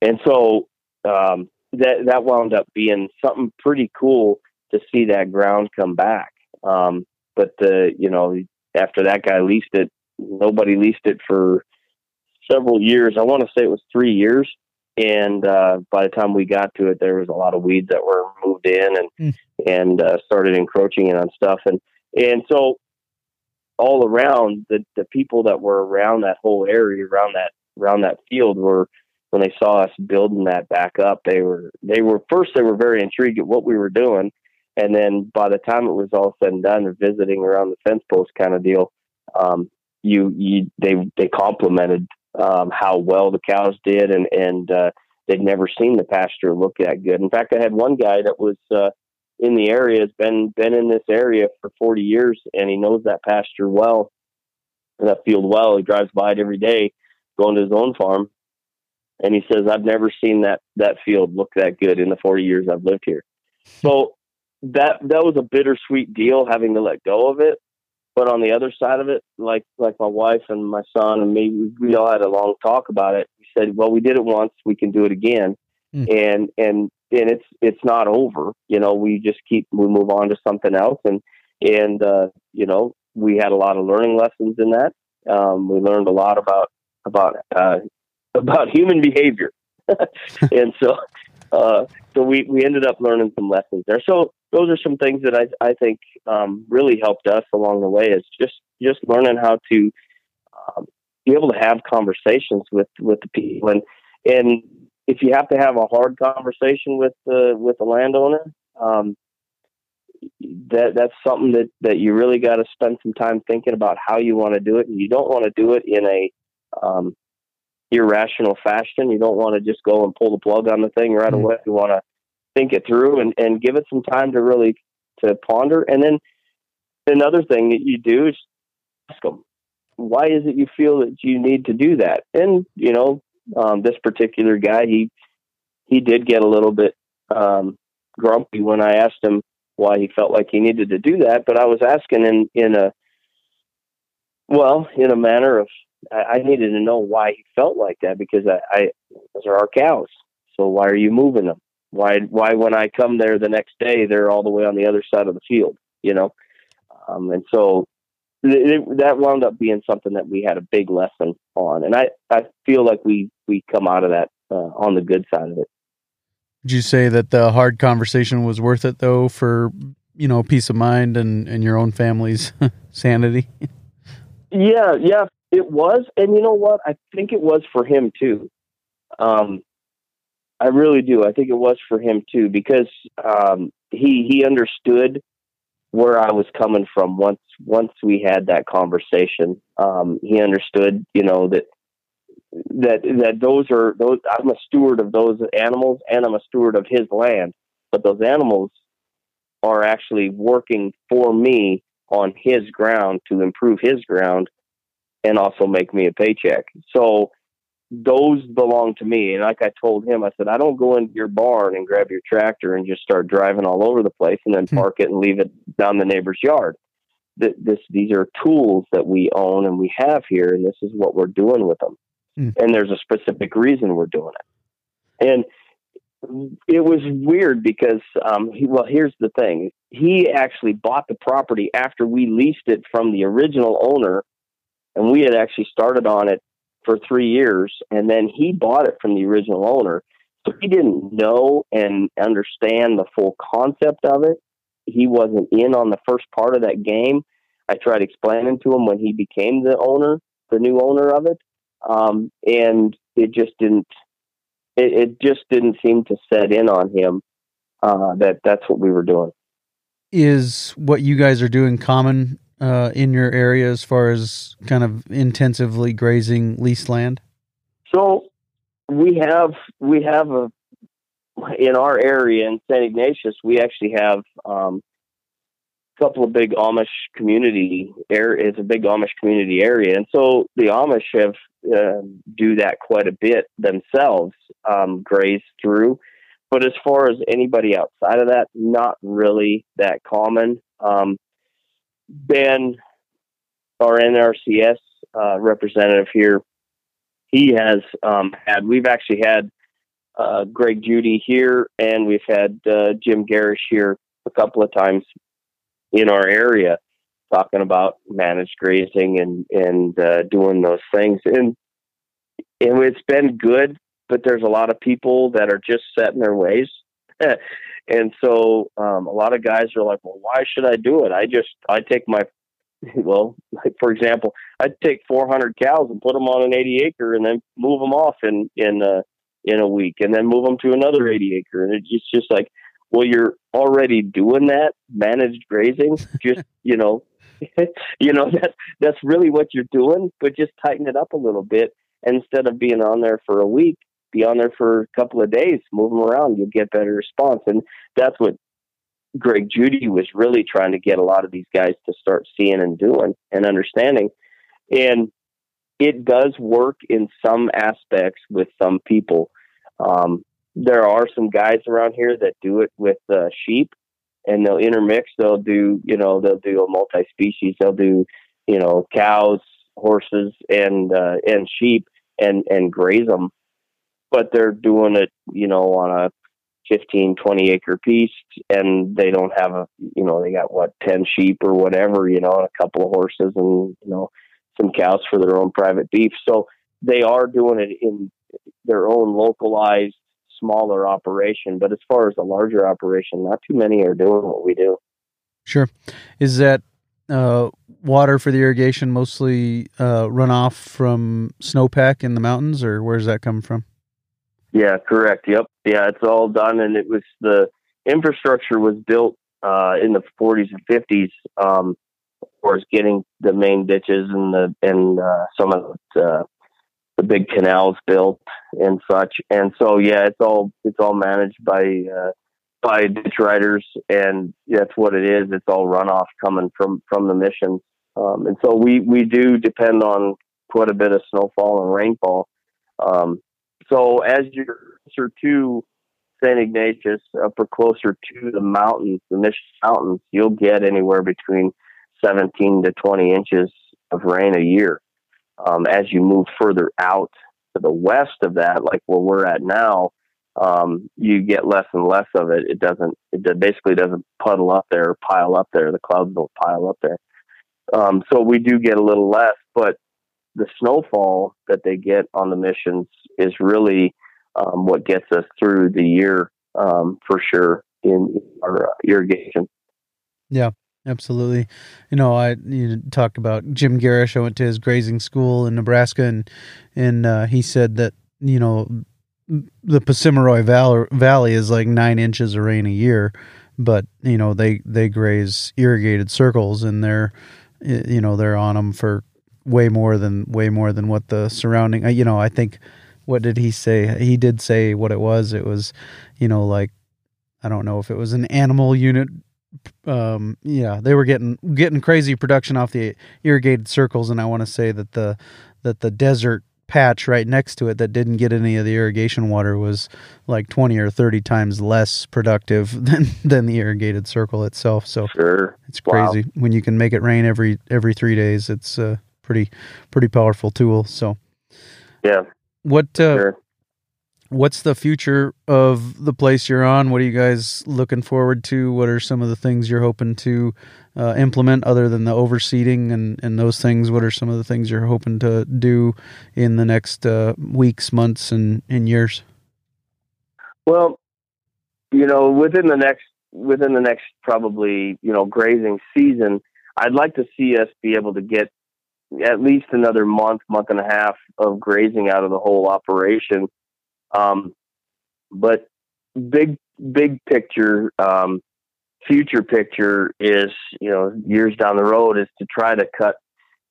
S3: and so um, that that wound up being something pretty cool to see that ground come back. Um, but the you know after that guy leased it, nobody leased it for several years. I want to say it was three years and uh, by the time we got to it, there was a lot of weeds that were moved in and
S1: Mm.
S3: and uh, started encroaching in on stuff, and and so all around the the people that were around that whole area, around that around that field, were when they saw us building that back up, they were they were first they were very intrigued at what we were doing, and then by the time it was all said and done, visiting around the fence post kind of deal. Um, you you they they complimented um, how well the cows did, and and uh, they'd never seen the pasture look that good. In fact, I had one guy that was uh, in the area, has been been in this area for 40 years, and he knows that pasture well, that field well. He drives by it every day, going to his own farm, and he says, "I've never seen that that field look that good in the 40 years I've lived here." So that that was a bittersweet deal having to let go of it. But on the other side of it, like like my wife and my son and me, we, we all had a long talk about it. We said, "Well, we did it once, we can do it again,"
S1: Mm.
S3: and and and it's it's not over. You know, we just keep we move on to something else, and and uh, you know, we had a lot of learning lessons in that. Um, we learned a lot about about uh, about human behavior, and so uh, so we we ended up learning some lessons there. So those are some things that I I think um, really helped us along the way is just just learning how to um, be able to have conversations with with the people. And and if you have to have a hard conversation with the with the landowner um, that that's something that that you really got to spend some time thinking about how you want to do it. And you don't want to do it in a um, irrational fashion. You don't want to just go and pull the plug on the thing right
S1: Mhm.
S3: away. You want to think it through and, and give it some time to really to ponder. And then another thing that you do is ask them why is it you feel that you need to do that? And you know um, this particular guy he he did get a little bit um, grumpy when I asked him why he felt like he needed to do that but I was asking in in a well in a manner of I, I needed to know why he felt like that because I, I those are our cows so why are you moving them why why when I come there the next day they're all the way on the other side of the field you know um, and so th- that wound up being something that we had a big lesson on and I I feel like we we come out of that uh, on the good side of it
S1: Would you say that the hard conversation was worth it though for you know peace of mind and and your own family's sanity?
S3: Yeah, yeah, it was. And you know what? I think it was for him too. Um, I really do. I think it was for him too because um, he he understood where I was coming from once once we had that conversation. Um, he understood, you know, that that that those are those. I'm a steward of those animals, and I'm a steward of his land. But those animals are actually working for me on his ground to improve his ground and also make me a paycheck. So those belong to me. And like I told him, I said, I don't go into your barn and grab your tractor and just start driving all over the place and then
S1: Hmm.
S3: park it and leave it down the neighbor's yard. Th- This, these are tools that we own and we have here, and this is what we're doing with them.
S1: Hmm.
S3: And there's a specific reason we're doing it. And it was weird because, um, he, well, here's the thing. He actually bought the property after we leased it from the original owner, and we had actually started on it for three years, and then he bought it from the original owner. So he didn't know and understand the full concept of it. He wasn't in on the first part of that game. I tried explaining to him when he became the owner, the new owner of it, um, and it just didn't. It, it just didn't seem to set in on him uh, that that's what we were doing.
S1: Is what you guys are doing common uh, in your area as far as kind of intensively grazing leased land?
S3: So we have we have a in our area in St. Ignatius we actually have um, a couple of big Amish community area. It's a big Amish community area, and so the Amish have uh, do that quite a bit themselves, um, graze through. But as far as anybody outside of that, not really that common. Um, ben, our NRCS uh, representative here, he has um, had. We've actually had uh, Greg Judy here, and we've had uh, Jim Gerrish here a couple of times in our area, talking about managed grazing and and uh, doing those things. And and it's been good, but there's a lot of people that are just set in their ways. and so um, a lot of guys are like, well, why should I do it? I just I take my well, like for example, I'd take 400 cows and put them on an 80 acre and then move them off in in uh, in a week, and then move them to another 80 acre, and it's just like, well, you're already doing that managed grazing. Just you know, you know that that's really what you're doing, but just tighten it up a little bit. Instead of being on there for a week, be on there for a couple of days, move them around, you'll get better response, and that's what Greg Judy was really trying to get a lot of these guys to start seeing and doing and understanding. And it does work in some aspects with some people. Um, there are some guys around here that do it with uh, sheep and they'll intermix. They'll do, you know, they'll do a multi species. They'll do, you know, cows, horses, and, uh, and sheep and, and graze them. But they're doing it, you know, on a 15, 20 acre piece and they don't have a, you know, they got what, 10 sheep or whatever, you know, and a couple of horses and, you know, some cows for their own private beef. So they are doing it in their own localized, smaller operation. But as far as a larger operation, not too many are doing what we do.
S1: Sure. Is that uh, water for the irrigation mostly uh, runoff from snowpack in the mountains, or where's that come from?
S3: Yeah, correct. Yep. Yeah, it's all done, and it was the infrastructure was built uh, in the 40s and 50s. Um, of course, getting the main ditches and the and uh, some of the, uh, the big canals built and such. And so, yeah, it's all it's all managed by uh, by ditch riders, and that's what it is. It's all runoff coming from from the mission, Um, and so we we do depend on quite a bit of snowfall and rainfall. Um, so as you're closer to St. Ignatius, up or closer to the mountains, the Mission Mountains, you'll get anywhere between 17 to 20 inches of rain a year. Um, as you move further out to the west of that, like where we're at now, um, you get less and less of it. It doesn't, it basically doesn't puddle up there or pile up there. The clouds don't pile up there. Um, so we do get a little less, but the snowfall that they get on the missions is really um, what gets us through the year um, for sure in our uh, irrigation.
S1: Yeah, absolutely. You know, I you talked about Jim Gerrish. I went to his grazing school in Nebraska, and and uh, he said that you know the Valley, Valley is like nine inches of rain a year, but you know they they graze irrigated circles, and they're you know they're on them for way more than way more than what the surrounding. uh, You know, I think what did he say? He did say what it was. It was, you know, like I don't know if it was an animal unit. Um, yeah, they were getting getting crazy production off the irrigated circles, and I want to say that the that the desert patch right next to it that didn't get any of the irrigation water was like 20 or 30 times less productive than than the irrigated circle itself so
S3: Sure.
S1: it's
S3: Wow.
S1: crazy when you can make it rain every every 3 days it's a pretty pretty powerful tool so
S3: Yeah.
S1: what uh,
S3: Sure.
S1: What's the future of the place you're on? What are you guys looking forward to? What are some of the things you're hoping to uh, implement other than the overseeding and, and those things? What are some of the things you're hoping to do in the next uh, weeks, months, and, and years?
S3: Well, you know, within the next within the next probably you know grazing season, I'd like to see us be able to get at least another month, month and a half of grazing out of the whole operation. Um, but big big picture, um, future picture is you know years down the road is to try to cut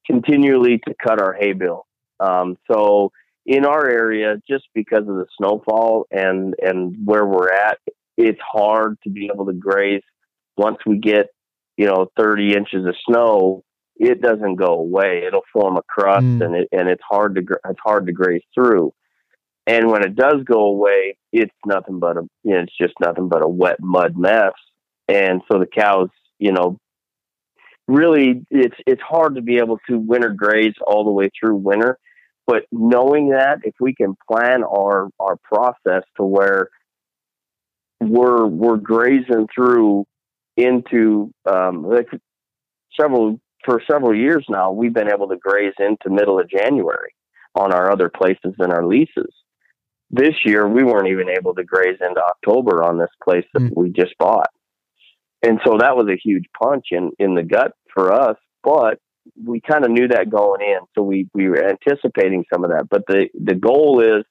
S3: continually to cut our hay bill. Um, so in our area, just because of the snowfall and and where we're at, it's hard to be able to graze. Once we get you know 30 inches of snow, it doesn't go away. It'll form a crust,
S1: Mm.
S3: and it and it's hard to it's hard to graze through. And when it does go away, it's nothing but a you know, it's just nothing but a wet mud mess. And so the cows, you know, really it's it's hard to be able to winter graze all the way through winter. But knowing that if we can plan our our process to where we're we're grazing through into um like several for several years now we've been able to graze into middle of January on our other places in our leases. This year we weren't even able to graze into October on this place that
S1: Mm.
S3: we just bought. And so that was a huge punch in in the gut for us, but we kind of knew that going in, so we we were anticipating some of that. But the the goal is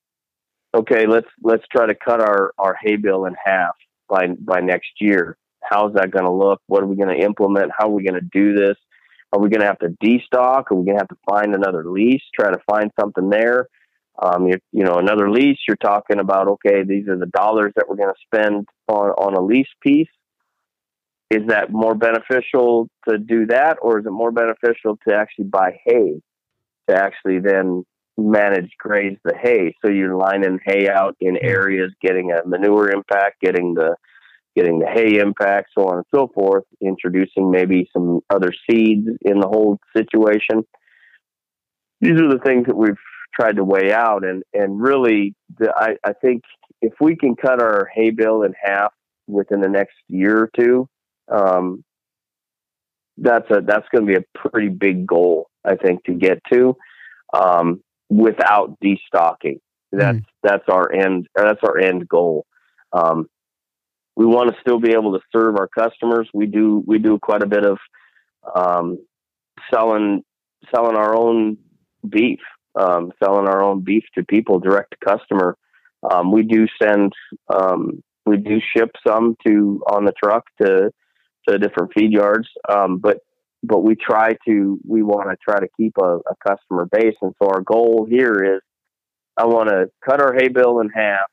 S3: okay. Let's let's try to cut our our hay bill in half by by next year. How's that going to look? What are we going to implement? How are we going to do this? Are we going to have to destock? Are we going to have to find another lease? Try to find something there. Um, you, you know, another lease. You're talking about okay, these are the dollars that we're going to spend on on a lease piece is that more beneficial to do that or is it more beneficial to actually buy hay to actually then manage graze the hay so you're lining hay out in areas getting a manure impact getting the getting the hay impact so on and so forth introducing maybe some other seeds in the whole situation these are the things that we've tried to weigh out and and really the, I, I think if we can cut our hay bill in half within the next year or two um, that's a that's going to be a pretty big goal, I think, to get to um, without destocking. That's that's our end. That's our end goal. Um, we want to still be able to serve our customers. We do we do quite a bit of um, selling selling our own beef, um, selling our own beef to people direct to customer. Um, we do send um, we do ship some to on the truck to to different feed yards. Um, but but we try to we want to try to keep a, a customer base, and so our goal here is I want to cut our hay bill in half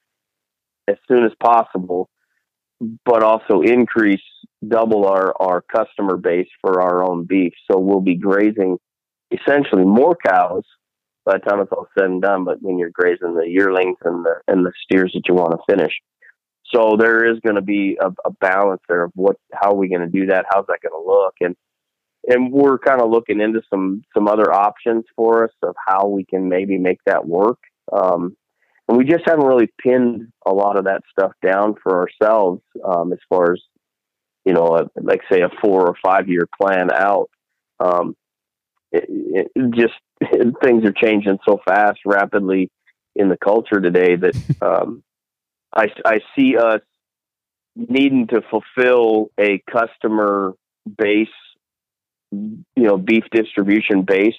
S3: as soon as possible, but also increase double our our customer base for our own beef. So we'll be grazing essentially more cows by the time it's all said and done. But when you're grazing the yearlings and the and the steers that you want to finish. So there is going to be a, a balance there of what, how are we going to do that? How's that going to look? And, and we're kind of looking into some, some other options for us of how we can maybe make that work. Um, and we just haven't really pinned a lot of that stuff down for ourselves, um, as far as, you know, a, like say a four or five year plan out. Um, it, it just things are changing so fast, rapidly in the culture today that, um, I, I see us needing to fulfill a customer base, you know, beef distribution base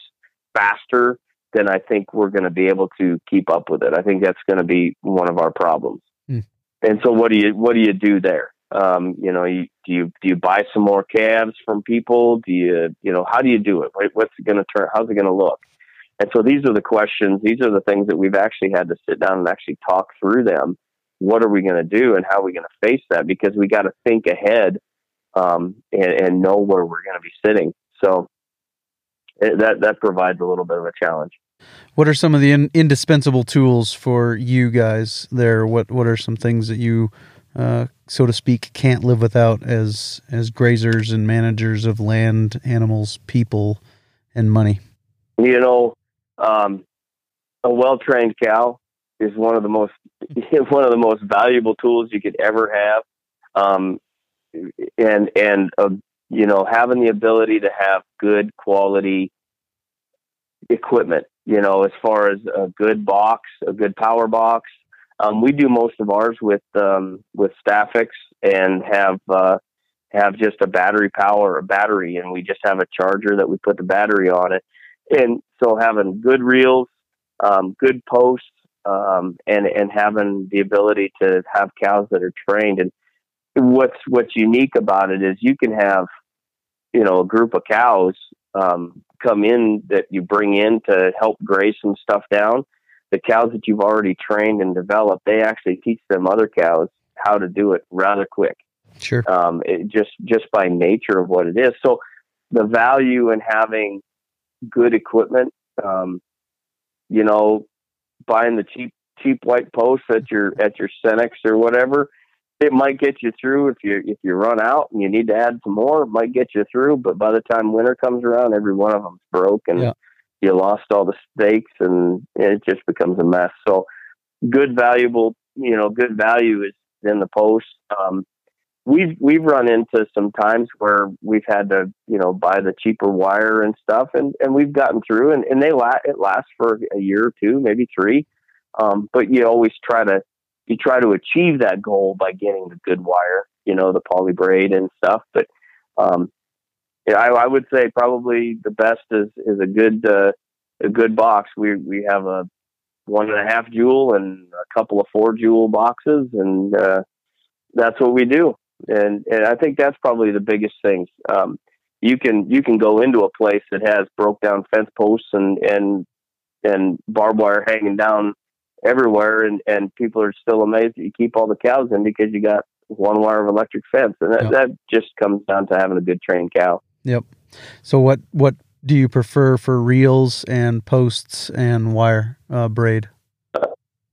S3: faster than I think we're going to be able to keep up with it. I think that's going to be one of our problems.
S1: Hmm.
S3: And so, what do you what do you do there? Um, you know, you, do you do you buy some more calves from people? Do you you know how do you do it? What's it going to turn? How's it going to look? And so these are the questions. These are the things that we've actually had to sit down and actually talk through them what are we going to do and how are we going to face that because we got to think ahead um, and, and know where we're going to be sitting so it, that that provides a little bit of a challenge
S1: What are some of the in, indispensable tools for you guys there? What What are some things that you, uh, so to speak, can't live without as as grazers and managers of land, animals, people, and money?
S3: you know um, a well-trained cow is one of the most one of the most valuable tools you could ever have. Um, and and uh, you know having the ability to have good quality equipment. You know, as far as a good box, a good power box. Um, we do most of ours with um, with Stafix and have uh, have just a battery power, a battery, and we just have a charger that we put the battery on it. And so having good reels, um, good posts, um, and and having the ability to have cows that are trained. And what's what's unique about it is you can have, you know, a group of cows um, come in that you bring in to help graze some stuff down. The cows that you've already trained and developed, they actually teach them other cows how to do it rather quick
S1: Sure.
S3: um, it just just by nature of what it is. So the value in having good equipment, um, you know, buying the cheap cheap white posts at your at your Cenex or whatever, it might get you through if you if you run out and you need to add some more. It might get you through, but by the time winter comes around, every one of them's broke and
S1: Yeah.
S3: you lost all the stakes and it just becomes a mess. So good valuable, you know, good value is in the post. Um, we've we've run into some times where we've had to you know buy the cheaper wire and stuff and and we've gotten through and and they la- it lasts for a year or two maybe three um but you always try to you try to achieve that goal by getting the good wire you know the polybraid and stuff but um yeah, I, I would say probably the best is is a good uh, a good box we we have a one and a half joule and a couple of four joule boxes and uh that's what we do and and I think that's probably the biggest thing. Um, you can you can go into a place that has broke down fence posts and and and barbed wire hanging down everywhere, and and people are still amazed that you keep all the cows in because you got one wire of electric fence, and that,
S1: Yeah.
S3: that just comes down to having a good trained cow.
S1: Yep. So what what do you prefer for reels and posts and wire uh, braid?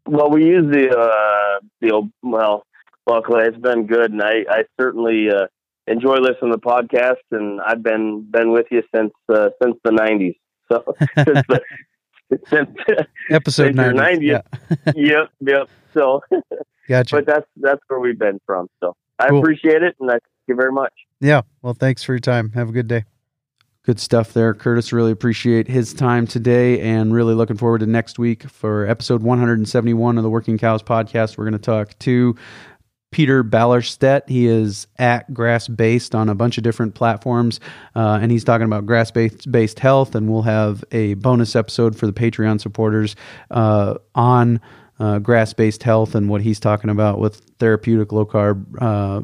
S3: Well, we use the uh, the old, well, luckily it's been good, and I I certainly uh, enjoy listening to the podcast, and I've been been with you since uh, since the '90s. So since the, since
S1: Episode
S3: Since you're
S1: 90.
S3: 90.
S1: Yeah.
S3: yep, yep. So,
S1: Gotcha.
S3: but that's that's where we've been from. So I
S1: Cool.
S3: appreciate it, and I thank you very much.
S1: yeah. Well, thanks for your time. Have a good day. Good stuff there, Curtis. Really appreciate his time today and really looking forward to next week for episode 171 of the Working Cows podcast. We're going to talk to Peter Ballerstedt. He is at Grass Based on a bunch of different platforms, uh, and he's talking about grass based health. And we'll have a bonus episode for the Patreon supporters uh, on uh, grass based health and what he's talking about with therapeutic low carb uh,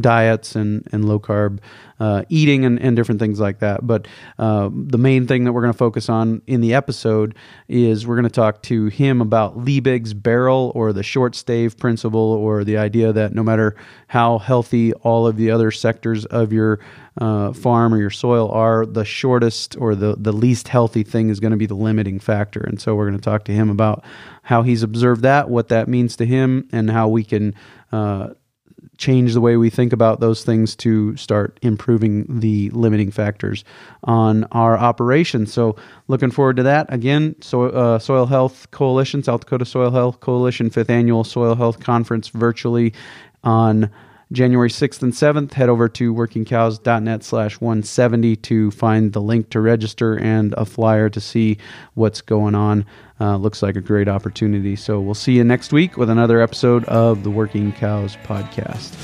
S1: diets and, and low carb uh, eating and, and different things like that. But uh, the main thing that we're going to focus on in the episode is we're going to talk to him about Liebig's barrel or the short stave principle or the idea that no matter how healthy all of the other sectors of your uh, farm or your soil are, the shortest or the, the least healthy thing is going to be the limiting factor. And so we're going to talk to him about how he's observed that, what that means to him, and how we can uh, change the way we think about those things to start improving the limiting factors on our operations. So, looking forward to that. Again, so, uh, Soil Health Coalition, South Dakota Soil Health Coalition, fifth annual Soil Health Conference virtually on January 6th and 7th. Head over to workingcows.net slash 170 to find the link to register and a flyer to see what's going on. Uh, looks like a great opportunity. So we'll see you next week with another episode of the Working Cows podcast.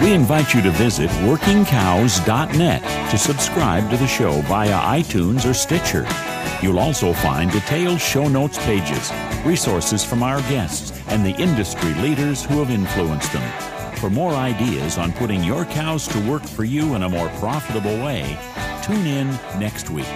S2: We invite you to visit workingcows.net to subscribe to the show via iTunes or Stitcher. You'll also find detailed show notes pages, resources from our guests, and the industry leaders who have influenced them. For more ideas on putting your cows to work for you in a more profitable way, tune in next week.